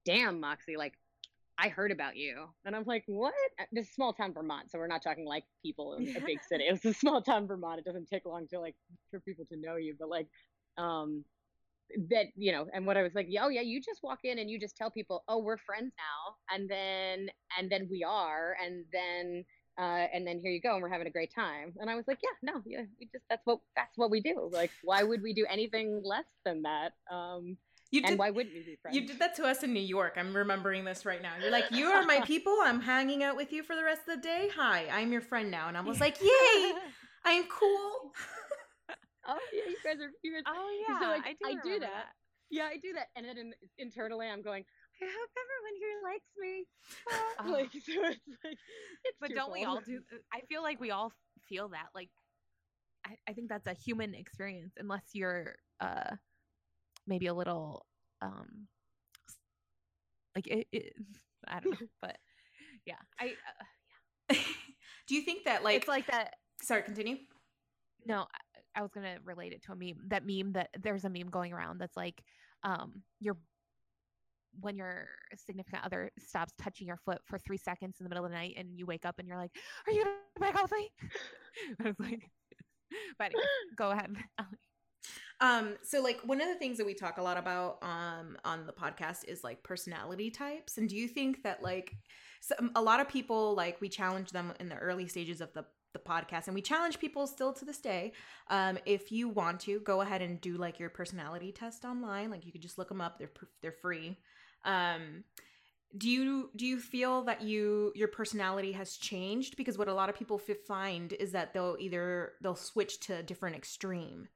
B: damn, Moxie, like I heard about you. And I'm like, what? Uh, this is small town Vermont. So we're not talking like people in a big city. It's a small town Vermont. It doesn't take long to like for people to know you. But like, um, that, you know, and what I was like, oh yeah, you just walk in and you just tell people, oh, we're friends now. And then, and then we are. And then, uh, and then here you go and we're having a great time and i was like yeah no yeah we just that's what that's what we do like why would we do anything less than that um
A: you
B: and why wouldn't we be friends?
A: You did that to us in New York. I'm remembering this right now. You're like, you are my [LAUGHS] people. I'm hanging out with you for the rest of the day. Hi, I'm your friend now. And I was like, [LAUGHS] yay, I'm cool. [LAUGHS]
B: oh yeah, you guys are. You guys,
C: oh yeah,
B: so like,
C: I do.
B: I do that.
C: that.
B: Yeah, I do that. And then in, internally, I'm going. I hope everyone here likes me.
C: Oh. [LAUGHS] Like, so it's like, it's but don't we all do? I feel like we all feel that. Like, I, I think that's a human experience, unless you're uh maybe a little um like it, it [LAUGHS] I don't know, [LAUGHS] but yeah, I uh,
A: yeah. Do you think that like
C: it's like that?
A: Sorry, continue.
C: No, I, I was gonna relate it to a meme. That meme that there's a meme going around that's like, um, your when your significant other stops touching your foot for three seconds in the middle of the night, and you wake up and you're like, "Are you gonna back off me?" [LAUGHS] I was like, [LAUGHS] but anyway, [LAUGHS] go ahead.
A: Um, so like one of the things that we talk a lot about um on the podcast is like personality types. And do you think that like so, a lot of people like we challenge them in the early stages of the the podcast and we challenge people still to this day um, if you want to go ahead and do like your personality test online like you could just look them up they're they're free um, do you do you feel that you your personality has changed because what a lot of people find is that they'll either they'll switch to a different extreme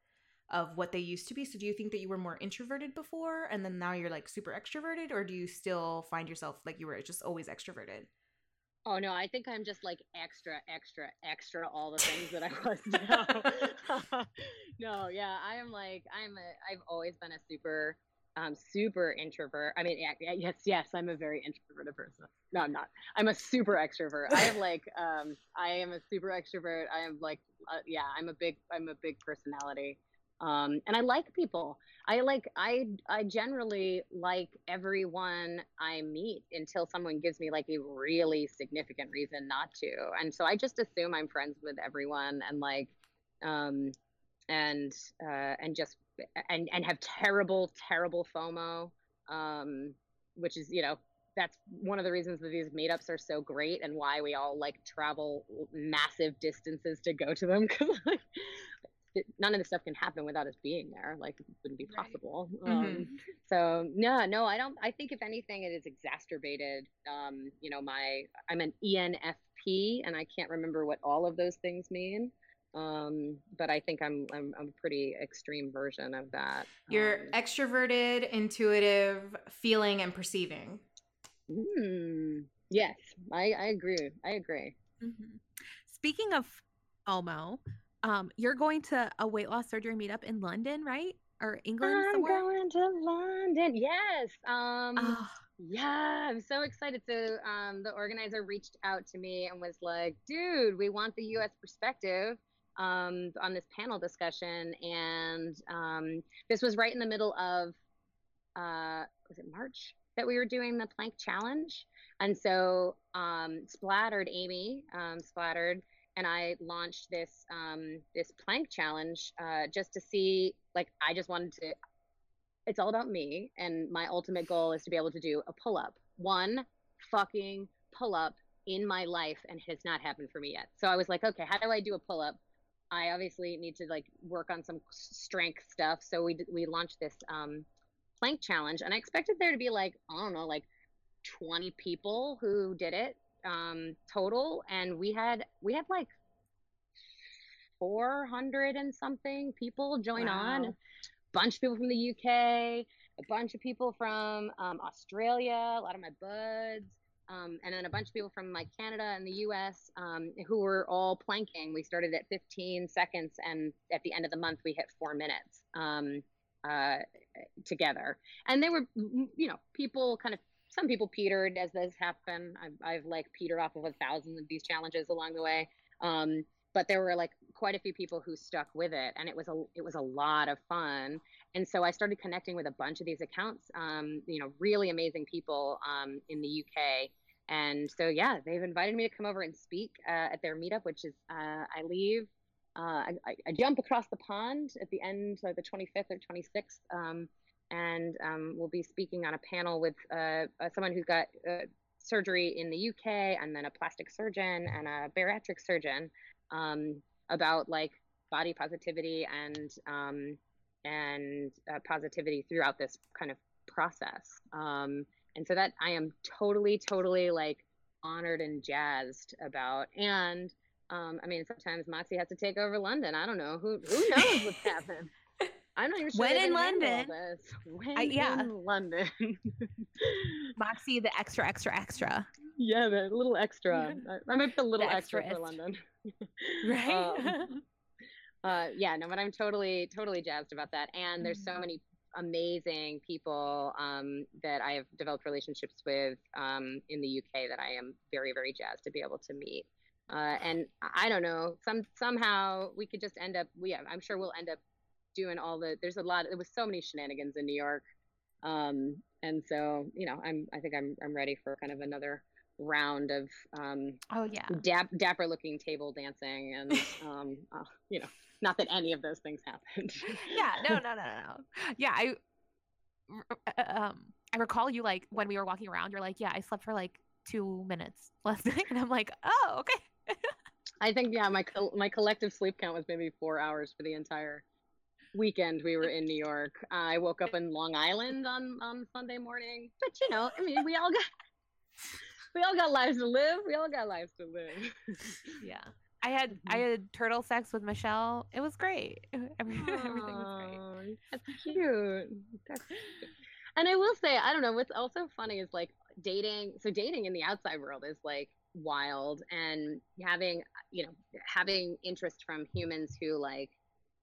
A: of what they used to be. So do you think that you were more introverted before and then now you're like super extroverted or do you still find yourself like you were just always extroverted?
B: Oh no, I think I'm just like extra, extra, extra all the things that I [LAUGHS] was now. [LAUGHS] no, yeah, I am like I'm a I've always been a super um super introvert. I mean, yeah, yes, yes, I'm a very introverted person. No, I'm not. I'm a super extrovert. I have like [LAUGHS] um I am a super extrovert. I am like uh, yeah, I'm a big I'm a big personality um, and I like people. I like I I generally like everyone I meet until someone gives me like a really significant reason not to. And so I just assume I'm friends with everyone and like um and uh and just and and have terrible terrible FOMO um which is you know that's one of the reasons that these meetups are so great and why we all like travel massive distances to go to them [LAUGHS] because like none of this stuff can happen without us being there. Like it wouldn't be possible. Right. Um, mm-hmm. So no, no, I don't. I think if anything, it is exacerbated. Um, you know, my I'm an ENFP, and I can't remember what all of those things mean. Um, but I think I'm, I'm I'm a pretty extreme version of that.
A: You're
B: Um,
A: extroverted, intuitive, feeling, and perceiving.
B: mm, yes, I I agree. I agree.
C: Mhm. Speaking of FOMO, um, you're going to a weight loss surgery meetup in London, right? Or England
B: I'm
C: somewhere?
B: going to London. Yes. Um.
C: Oh,
B: Yeah, I'm so excited. So, um, the organizer reached out to me and was like, "Dude, we want the U.S. perspective um, on this panel discussion." And um, this was right in the middle of, uh, was it March that we were doing the plank challenge? And so, um, Splattered Amy, um, Splattered, and I launched this um, this plank challenge uh, just to see. Like, I just wanted to it's all about me and my ultimate goal is to be able to do a pull-up one fucking pull-up in my life and it has not happened for me yet so i was like okay how do i do a pull-up i obviously need to like work on some strength stuff so we we launched this um plank challenge and i expected there to be like i don't know like 20 people who did it um total and we had we had like 400 and something people join on
C: Wow.
B: bunch of people from the UK, a bunch of people from um, Australia, a lot of my buds, um, and then a bunch of people from like Canada and the US um, who were all planking. We started at 15 seconds, and at the end of the month, we hit four minutes um, uh, together. And they were, you know, people kind of. Some people petered as this happened. I've, I've like petered off of a thousand of these challenges along the way. Um, but there were like quite a few people who stuck with it, and it was a it was a lot of fun and so I started connecting with a bunch of these accounts, um, you know, really amazing people um, in the UK. And so, yeah, they've invited me to come over and speak uh, at their meetup, which is uh, I leave, uh, I, I jump across the pond at the end, like the 25th or 26th, um, and um, we'll be speaking on a panel with uh, uh, someone who's got uh, surgery in the UK, and then a plastic surgeon and a bariatric surgeon um, about like body positivity and um, and uh, positivity throughout this kind of process. Um, and so that I am totally, totally like honored and jazzed about. And um, I mean, sometimes Moxie has to take over London. I don't know who who knows what's [LAUGHS] happened. I'm not even sure
C: When in London.
B: When
C: I- yeah.
B: in London. [LAUGHS]
C: Moxie, the extra, extra, extra.
B: yeah, the little extra. I, I might be a little
C: The
B: extra for. London. [LAUGHS]
C: Right?
B: Um, uh, yeah, no, but I'm totally, totally jazzed about that. And there's so
C: Mhm.
B: many amazing people um, that I have developed relationships with um, in the UK that I am very, very jazzed to be able to meet. Uh, and I don't know, some somehow we could just end up. We, I'm sure we'll end up doing all the. There's a lot. There was so many shenanigans in New York, um, and so you know, I'm. I think I'm. I'm ready for kind of another round of um,
C: oh, yeah.
B: dap, dapper looking table dancing and [LAUGHS] um uh, you know not that any of those things happened. [LAUGHS]
C: Yeah no no no no yeah i um i recall you like when we were walking around you're like yeah i slept for like two minutes last [LAUGHS] night and i'm like oh okay.
B: I think yeah my col- my collective sleep count was maybe four hours for the entire weekend we were in new york. Uh, i woke up in long island on on sunday morning but you know i mean we all got we all got lives to live we all got lives to live [LAUGHS]
C: yeah i had i mm-hmm. had turtle sex with michelle it was great [LAUGHS] Every, everything was great
B: That's cute. That's cute. And I will say, I don't know, what's also funny is like dating. So dating in the outside world is like wild and having, you know, having interest from humans who like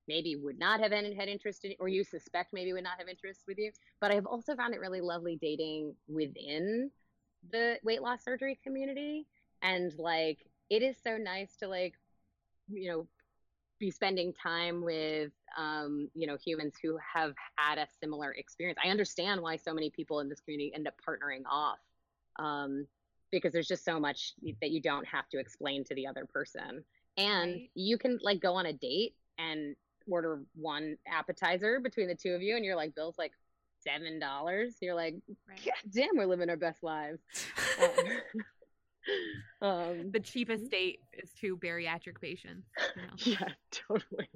B: maybe would not have had interest in, or you suspect maybe would not have interest with you. But I've also found it really lovely dating within the weight loss surgery community. And like, it is so nice to like, you know, be spending time with um, you know humans who have had a similar experience. I understand why so many people in this community end up partnering off um, because there's just so much that you don't have to explain to the other person, and
C: Right.
B: you can like go on a date and order one appetizer between the two of you, and you're like, Bill's like seven dollars. You're like,
C: Right.
B: God damn, we're living our best lives. [LAUGHS] Um, [LAUGHS] um,
C: the cheapest date is to bariatric patients you know? [LAUGHS]
B: yeah, totally.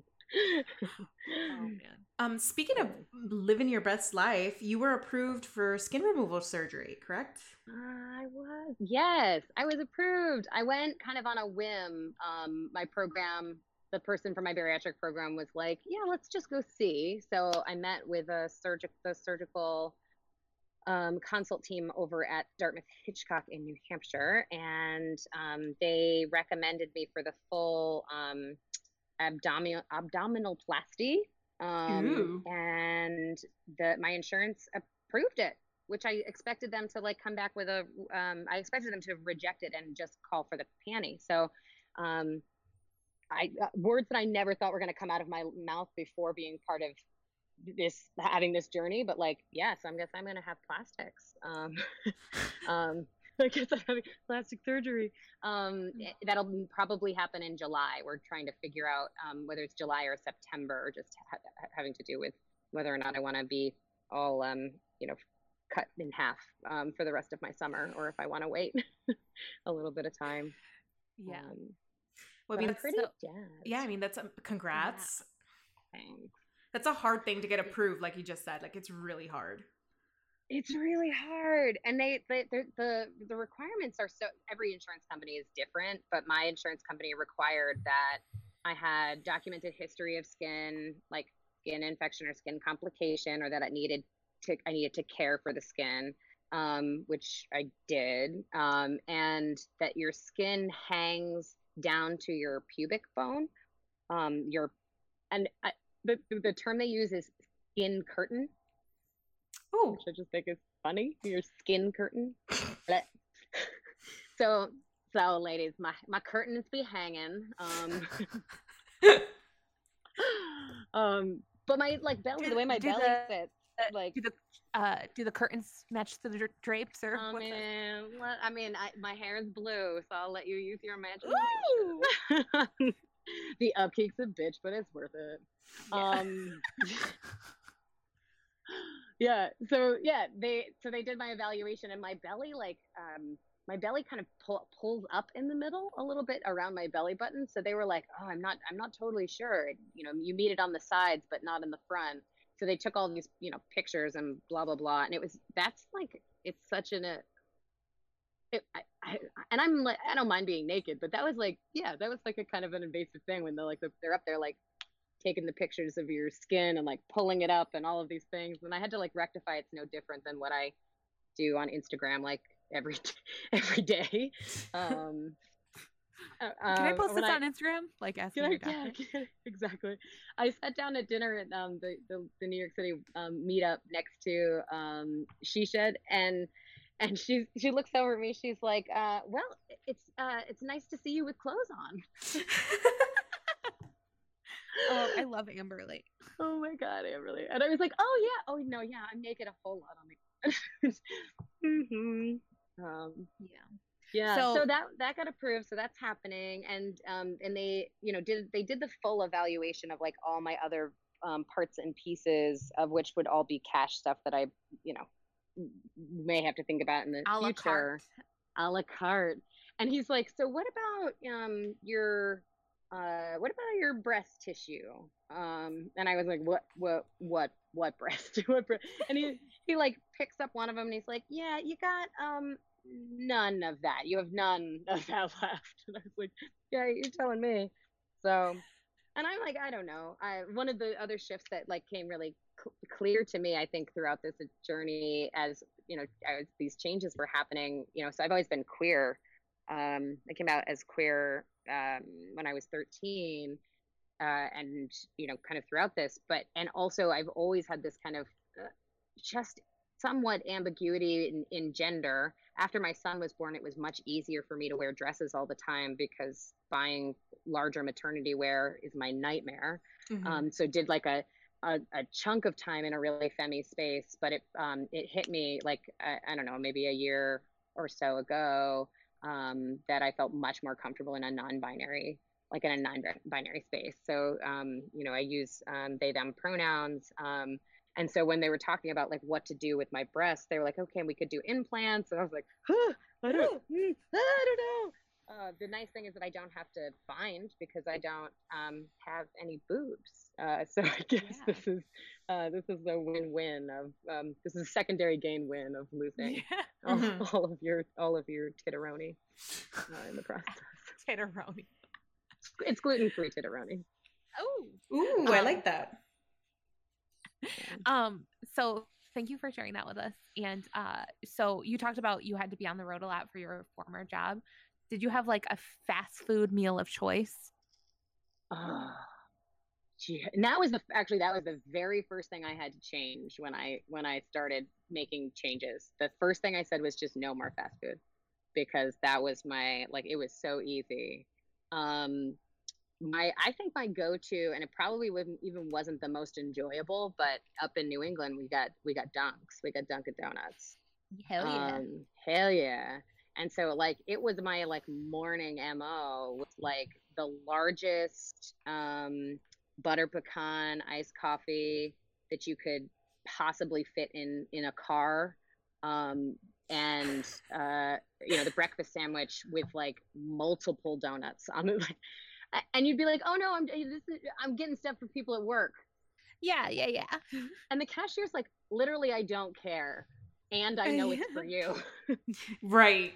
C: oh man
A: Um, speaking of living your best life, you were approved for skin removal surgery, correct?
B: I was. Yes, I was approved. I went kind of on a whim. Um, my program the person from my bariatric program was like, "Yeah, let's just go see." So I met with a surgic the surgical um, consult team over at Dartmouth Hitchcock in New Hampshire, and um, they recommended me for the full um, abdominal abdominal plasty, um, and the my insurance approved it, which I expected them to like come back with a. Um, I expected them to reject it and just call for the panty. So. I uh, words that I never thought were going to come out of my mouth before being part of this having this journey but like yes so i guess i'm gonna have plastics um [LAUGHS] um [LAUGHS] i guess i'm having plastic surgery um
C: Mm.
B: that'll probably happen in july we're trying to figure out um whether it's july or september or just ha- having to do with whether or not i want to be all um you know cut in half um for the rest of my summer or if i want to wait [LAUGHS] a little bit of time
C: Yeah.
B: um,
A: Well, I mean, that's
B: pretty
A: so-
B: jazzed.
A: yeah, I mean, that's um, congrats.
B: Thanks.
A: That's a hard thing to get approved, like you just said. Like it's really hard.
B: It's really hard, and they, they the the the requirements are so. Every insurance company is different, but my insurance company required that I had documented history of skin, like skin infection or skin complication, or that I needed to I needed to care for the skin, um, which I did, um, and that your skin hangs down to your pubic bone, um, your and I, the the term they use is skin curtain
A: Oh,
B: which I just think is funny. Your skin curtain. So, so ladies, my my curtains be hanging. Um, [LAUGHS] um, but my like belly,
C: Do-
B: the way my belly
C: the-
B: sits, like.
C: do the uh do the curtains match the dra- drapes or
B: mean,
C: the-
B: what, I mean, I, my hair is blue, so I'll let you use your imagination. [LAUGHS] The upkeek's a bitch, but it's worth it.
C: Yeah.
B: Um, [LAUGHS] [LAUGHS] yeah. So yeah, they so they did my evaluation, and my belly like um my belly kind of pull, pulls up in the middle a little bit around my belly button. So they were like, oh, I'm not I'm not totally sure. You know, you meet it on the sides, but not in the front. So they took all these you know pictures and blah blah blah, and it was that's like it's such an a it, I, I, and I'm like, I don't mind being naked, but that was like, yeah, that was like a kind of an invasive thing when they're like, they're up there like taking the pictures of your skin and like pulling it up and all of these things. And I had to like rectify it's no different than what I do on Instagram like every [LAUGHS] every day. [LAUGHS] Um, uh,
C: Can I
B: um,
C: post this on Instagram? Like asking
B: I, yeah, I- [LAUGHS] exactly. I sat down at dinner at um, the, the, the New York City um, meetup next to um, She Shed, and and she she looks over at me. She's like, uh, "Well, it's uh, it's nice to see you with clothes on." [LAUGHS]
C: Oh, I [LAUGHS] love Amber. Like,
B: Oh my god, I really. And I was like, "Oh yeah, oh no, yeah, I'm naked a whole lot on the." hmm Um,
C: yeah.
B: Yeah so,
C: So-
B: that that got approved so that's happening and um and they you know did they did the full evaluation of like all my other um, parts and pieces of which would all be cash stuff that i you know may have to think about in the
C: A
B: future.
C: carte.
B: a la carte. And he's like so what about um your uh what about your breast tissue? Um and i was like what what what what breast? [LAUGHS] What breast and he he like picks up one of them and he's like yeah you got um none of that. You have none [LAUGHS] of that left. And i was like yeah you're telling me. So and i'm like i don't know. I one of the other shifts that like came really cl- clear to me i think throughout this journey as you know as these changes were happening you know so i've always been queer. Um i came out as queer um when i was 13 uh and you know kind of throughout this but and also i've always had this kind of uh, just somewhat ambiguity in, in gender after my son was born it was much easier for me to wear dresses all the time because buying larger maternity wear is my nightmare
A: Mhm.
B: um, so did like a, a a chunk of time in a really femmy space, but it um it hit me like I, I don't know maybe a year or so ago um, that I felt much more comfortable in a non-binary like in a non-binary space. So um, you know I use um, they them pronouns. And so when they were talking about like what to do with my breasts, they were like, okay, we could do implants, and I was like, huh, I don't, mm, I don't know. Uh, the nice thing is that I don't have to bind because I don't um, have any boobs. Uh, so [LAUGHS] I guess
C: Yeah.
B: this is uh, this is a win-win of um, this is a secondary gain win of losing all,
A: Mhm.
B: all of your all of your titteroni uh, in the process. [LAUGHS]
C: Titteroni.
B: it's gluten free titteroni.
C: Oh.
A: Ooh, I
C: Um,
A: like that.
C: Um, so thank you for sharing that with us. And uh so you talked about you had to be on the road a lot for your former job. Did you have like a fast food meal of choice?
B: Oh, gee. And that was the actually that was the very first thing I had to change when I when I started making changes. The first thing I said was just no more fast food because that was my like it was so easy. Um my I think my go-to and it probably wouldn't even wasn't the most enjoyable, but up in New England we got we got Dunks. We got Dunkin' Donuts.
C: Hell yeah.
B: Um, hell yeah. And so like it was my like morning MO was like the largest um butter pecan iced coffee that you could possibly fit in in a car. Um and uh you know the breakfast sandwich with like multiple donuts on it like [LAUGHS] and you'd be like oh no i'm eh, this is, i'm getting stuff for people at work
C: yeah, yeah, yeah. Mm-hmm.
B: and the cashier's like literally i don't care and i know it's for [LAUGHS] you [LAUGHS]
A: Right.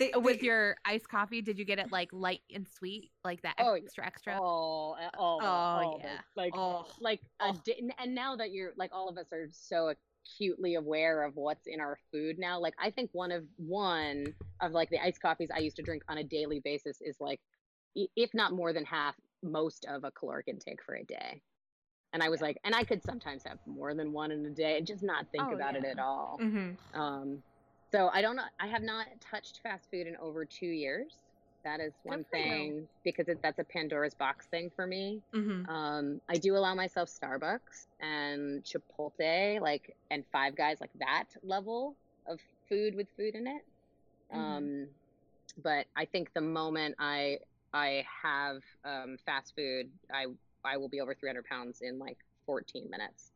A: They, uh,
C: With
A: they-
C: your iced coffee, did you get it like light and sweet, like that
B: Oh,
C: extra extra?
B: Oh, uh, oh,
C: Oh,
B: all
C: yeah.
B: the- Like,
A: oh,
B: like, a
A: Oh.
B: di- and now that you're like, all of us are so acutely aware of what's in our food now. Like, I think one of one of like the iced coffees I used to drink on a daily basis is like, i- if not more than half, most of a caloric intake for a day. And I was like, and I could sometimes have more than one in a day and just not think
C: Oh,
B: about it at all.
A: mhm.
B: Um, so I don't know. I have not touched fast food in over two years. That is one
C: you.
B: thing because it, that's a Pandora's box thing for me.
A: Mhm.
B: Um, I do allow myself Starbucks and Chipotle, like, and Five Guys, like that level of food with food in it. Um, but I think the moment I I have um, fast food, I I will be over 300 pounds in like 14 minutes.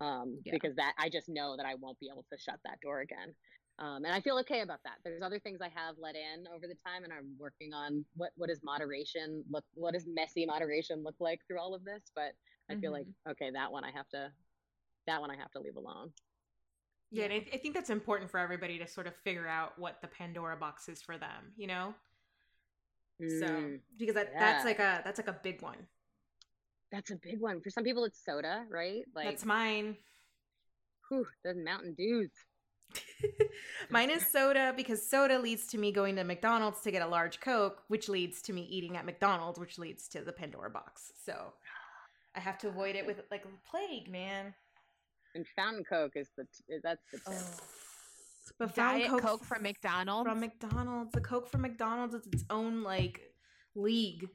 B: Um,
C: Yeah.
B: because that I just know that I won't be able to shut that door again. Um, and I feel okay about that. There's other things I have let in over the time, and I'm working on what what does moderation look, what does messy moderation look like through all of this. But I feel like okay, that one I have to, that one I have to leave alone.
A: Yeah, and I, I think that's important for everybody to sort of figure out what the Pandora box is for them, you know? So
B: Mm,
A: because that that's like a that's like a big one.
B: that's a big one for some people. It's soda, right? Like
A: that's mine.
B: whew, the Mountain Dews. [LAUGHS]
A: Mine is soda because soda leads to me going to McDonald's to get a large Coke, which leads to me eating at McDonald's, which leads to the Pandora box. So I have to avoid it with like a plague, man.
B: And Fountain Coke is the t- that's the tip.
A: But
C: Diet Coke, from McDonald's.
A: from McDonald's, the Coke from McDonald's is its own like league.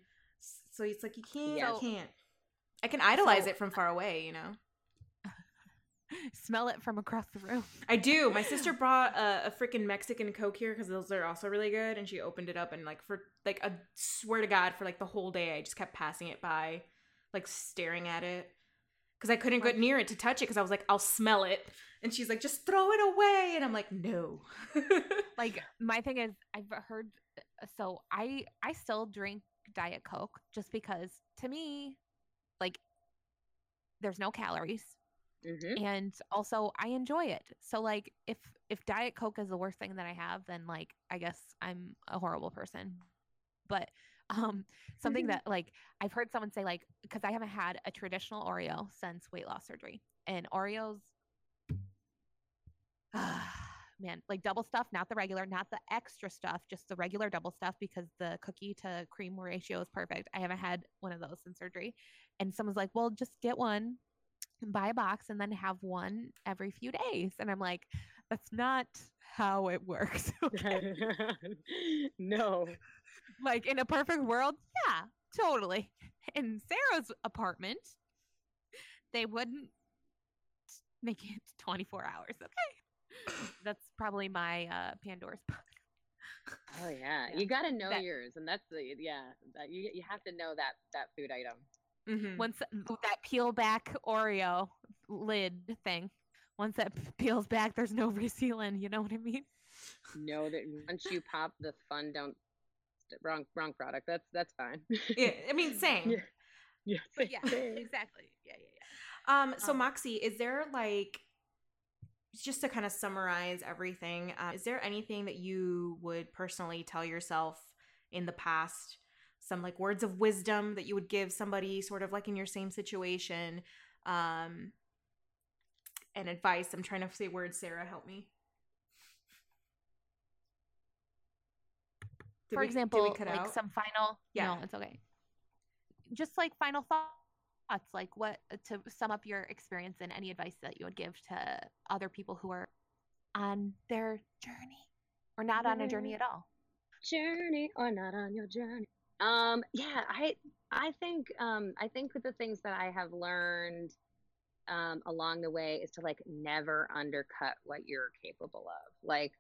A: So it's like you can't,
B: Yeah.
A: you can't. I can idolize
C: So-
A: it from far away, you know. [LAUGHS]
C: Smell it from across the room. [LAUGHS]
A: I do. My sister brought a, a freaking Mexican Coke here because those are also really good, and she opened it up and like for like I swear to God for like the whole day I just kept passing it by, like staring at it because I couldn't get near it to touch it because I was like I'll smell it, and she's like just throw it away, and I'm like no. [LAUGHS]
C: like my thing is i've heard so i i still drink diet coke just because to me like there's no calories
B: Mhm.
C: and also i enjoy it so like if if diet coke is the worst thing that i have then like i guess i'm a horrible person but um something that like i've heard someone say like because i haven't had a traditional oreo since weight loss surgery and oreos [SIGHS] man like double stuff not the regular not the extra stuff just the regular double stuff because the cookie to cream ratio is perfect. I haven't had one of those since surgery and someone's like well just get one and buy a box and then have one every few days and i'm like that's not how it works [LAUGHS] okay? [LAUGHS]
B: no.
C: like in a perfect world yeah totally in sarah's apartment they wouldn't make it 24 hours okay that's probably my uh pandora's box
B: Oh yeah.
C: Yeah.
B: You got to know
C: That-
B: yours, and that's the yeah. That you you have to know that that food item.
A: Mhm.
C: once that peel back oreo lid thing once that [LAUGHS] peels back there's no resealing you know what i mean
B: No, that once you pop the fun don't st- wrong wrong product. That's that's fine.
A: Yeah, I mean [LAUGHS] same.
B: Yeah. yeah.
C: but yeah
B: same.
C: exactly yeah yeah yeah
A: Um, so
C: Um,
A: Moxie, is there like just to kind of summarize everything, uh, is there anything that you would personally tell yourself in the past some like words of wisdom that you would give somebody sort of like in your same situation um and advice i'm trying to say words sarah help me Did
C: For
A: we-
C: example, like
A: out?
C: some final.
A: Yeah.
C: No, it's okay. Just like final thoughts, like what to sum up your experience and any advice that you would give to other people who are on their journey or not on a journey at all.
B: journey or not on your journey um yeah i i think um i think that the things that i have learned um along the way is to like never undercut what you're capable of. Like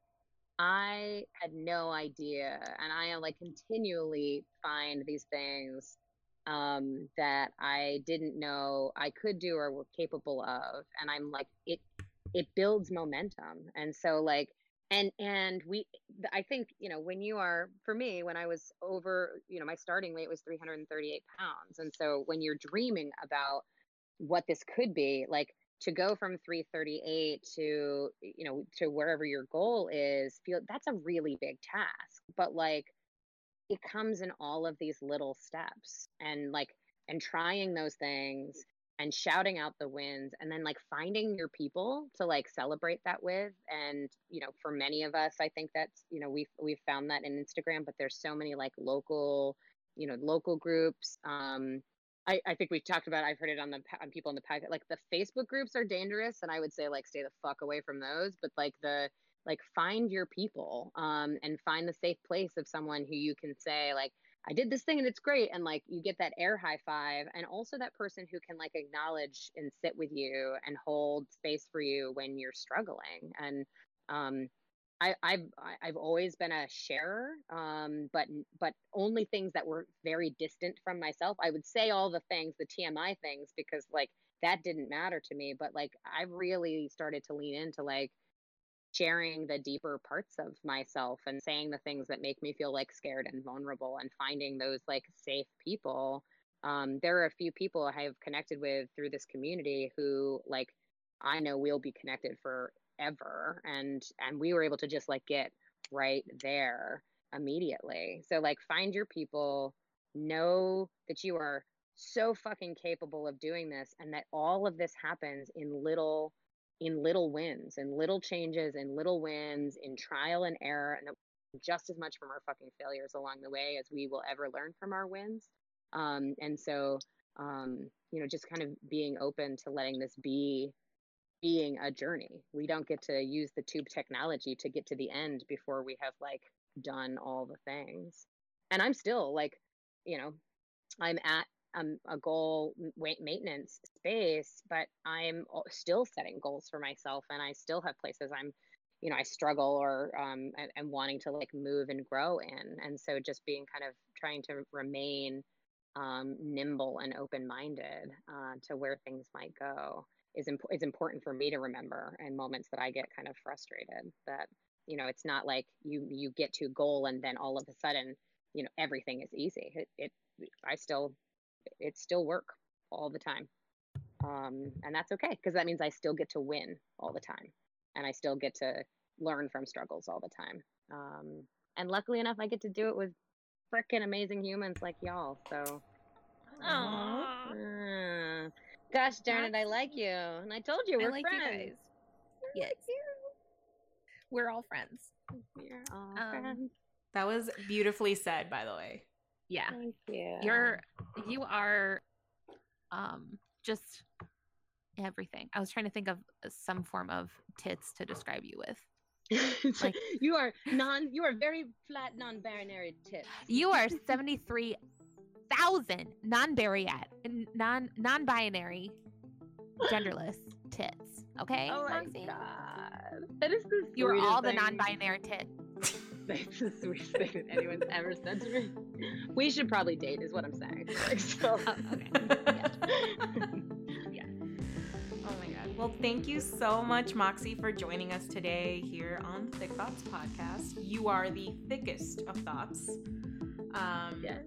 B: i had no idea and i like continually find these things um that i didn't know i could do or were capable of and i'm like it it builds momentum. And so like and and we i think you know when you are for me when i was over you know my starting weight was 338 pounds and so when you're dreaming about what this could be like to go from 338 to you know to wherever your goal is feel that's a really big task. But like it comes in all of these little steps and like and trying those things and shouting out the wins and then like finding your people to like celebrate that with. And you know for many of us i think that's you know we've we've found that in instagram but there's so many like local you know local groups um I, I think we've talked about i've heard it on the on people in the packet like the facebook groups are dangerous and i would say like stay the fuck away from those but like the like find your people um and find the safe place of someone who you can say like I did this thing and it's great. And like you get that air high five and also that person who can like acknowledge and sit with you and hold space for you when you're struggling. And um I, I've I- I've always been a sharer, um, but but only things that were very distant from myself. I would say all the things, the TMI things, because like that didn't matter to me. But like I've really started to lean into like sharing the deeper parts of myself and saying the things that make me feel like scared and vulnerable and finding those like safe people um, there are a few people i have connected with through this community who like i know we'll be connected forever and and we were able to just like get right there immediately. So like find your people know that you are so fucking capable of doing this and that all of this happens in little in little wins and little changes and little wins in trial and error and just as much from our fucking failures along the way as we will ever learn from our wins. Um, and so um, you know just kind of being open to letting this be being a journey. We don't get to use the tube technology to get to the end before we have like done all the things. And i'm still like you know i'm at um, a goal maintenance space, but I'm still setting goals for myself, and I still have places I'm, you know, I struggle or um, and, and wanting to like move and grow in, and so just being kind of trying to remain um, nimble and open minded uh, to where things might go is imp- is important for me to remember and moments that I get kind of frustrated that you know it's not like you you get to a goal and then all of a sudden you know everything is easy. It, it I still it's still work all the time. Um, and that's okay because that means i still get to win all the time and i still get to learn from struggles all the time. Um, and luckily enough i get to do it with freaking amazing humans like y'all so. Uh, gosh darn it i like you and i told you we're
C: like you
B: friends
C: guys. Yes. We're all friends.
B: We're all
C: Um,
B: friends.
A: That was beautifully said, by the way.
C: Yeah.
B: thank you
C: You're you are um just everything. I was trying to think of some form of tits to describe you with. Like- [LAUGHS]
B: like you are non you are very flat non-binary tits
C: You are 73,000 non-bariat non non-binary genderless tits. Okay?
B: Oh my
C: Moxie?
B: god. That is the
C: You are all the non-binary tits. [LAUGHS]
B: That's the sweetest thing that anyone's ever said to me. We should probably date, is what I'm saying. [LAUGHS] So.
C: Oh, okay. [LAUGHS]
A: Oh my god. Well, thank you so much, Moxie, for joining us today here on the Thick Thoughts podcast. You are the thickest of thoughts. Um,
B: Yeah.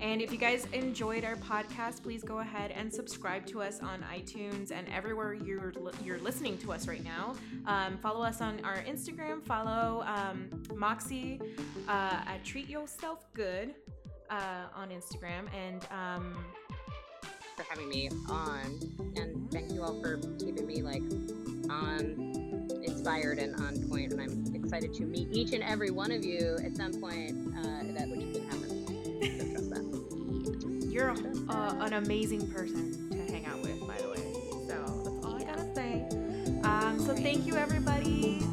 A: And if you guys enjoyed our podcast, please go ahead and subscribe to us on iTunes and everywhere you're you're listening to us right now. Um, follow us on our Instagram. Follow um, Moxie uh, at Treat Yourself Good. uh, on Instagram. And um,
B: for having me on, and thank you all for keeping me like on inspired and on point. And I'm excited to meet each and every one of you at some point uh, that which can happen. [LAUGHS]
A: You're uh, an amazing person to hang out with, by the way. So that's all I gotta say. Um, so thank you, everybody.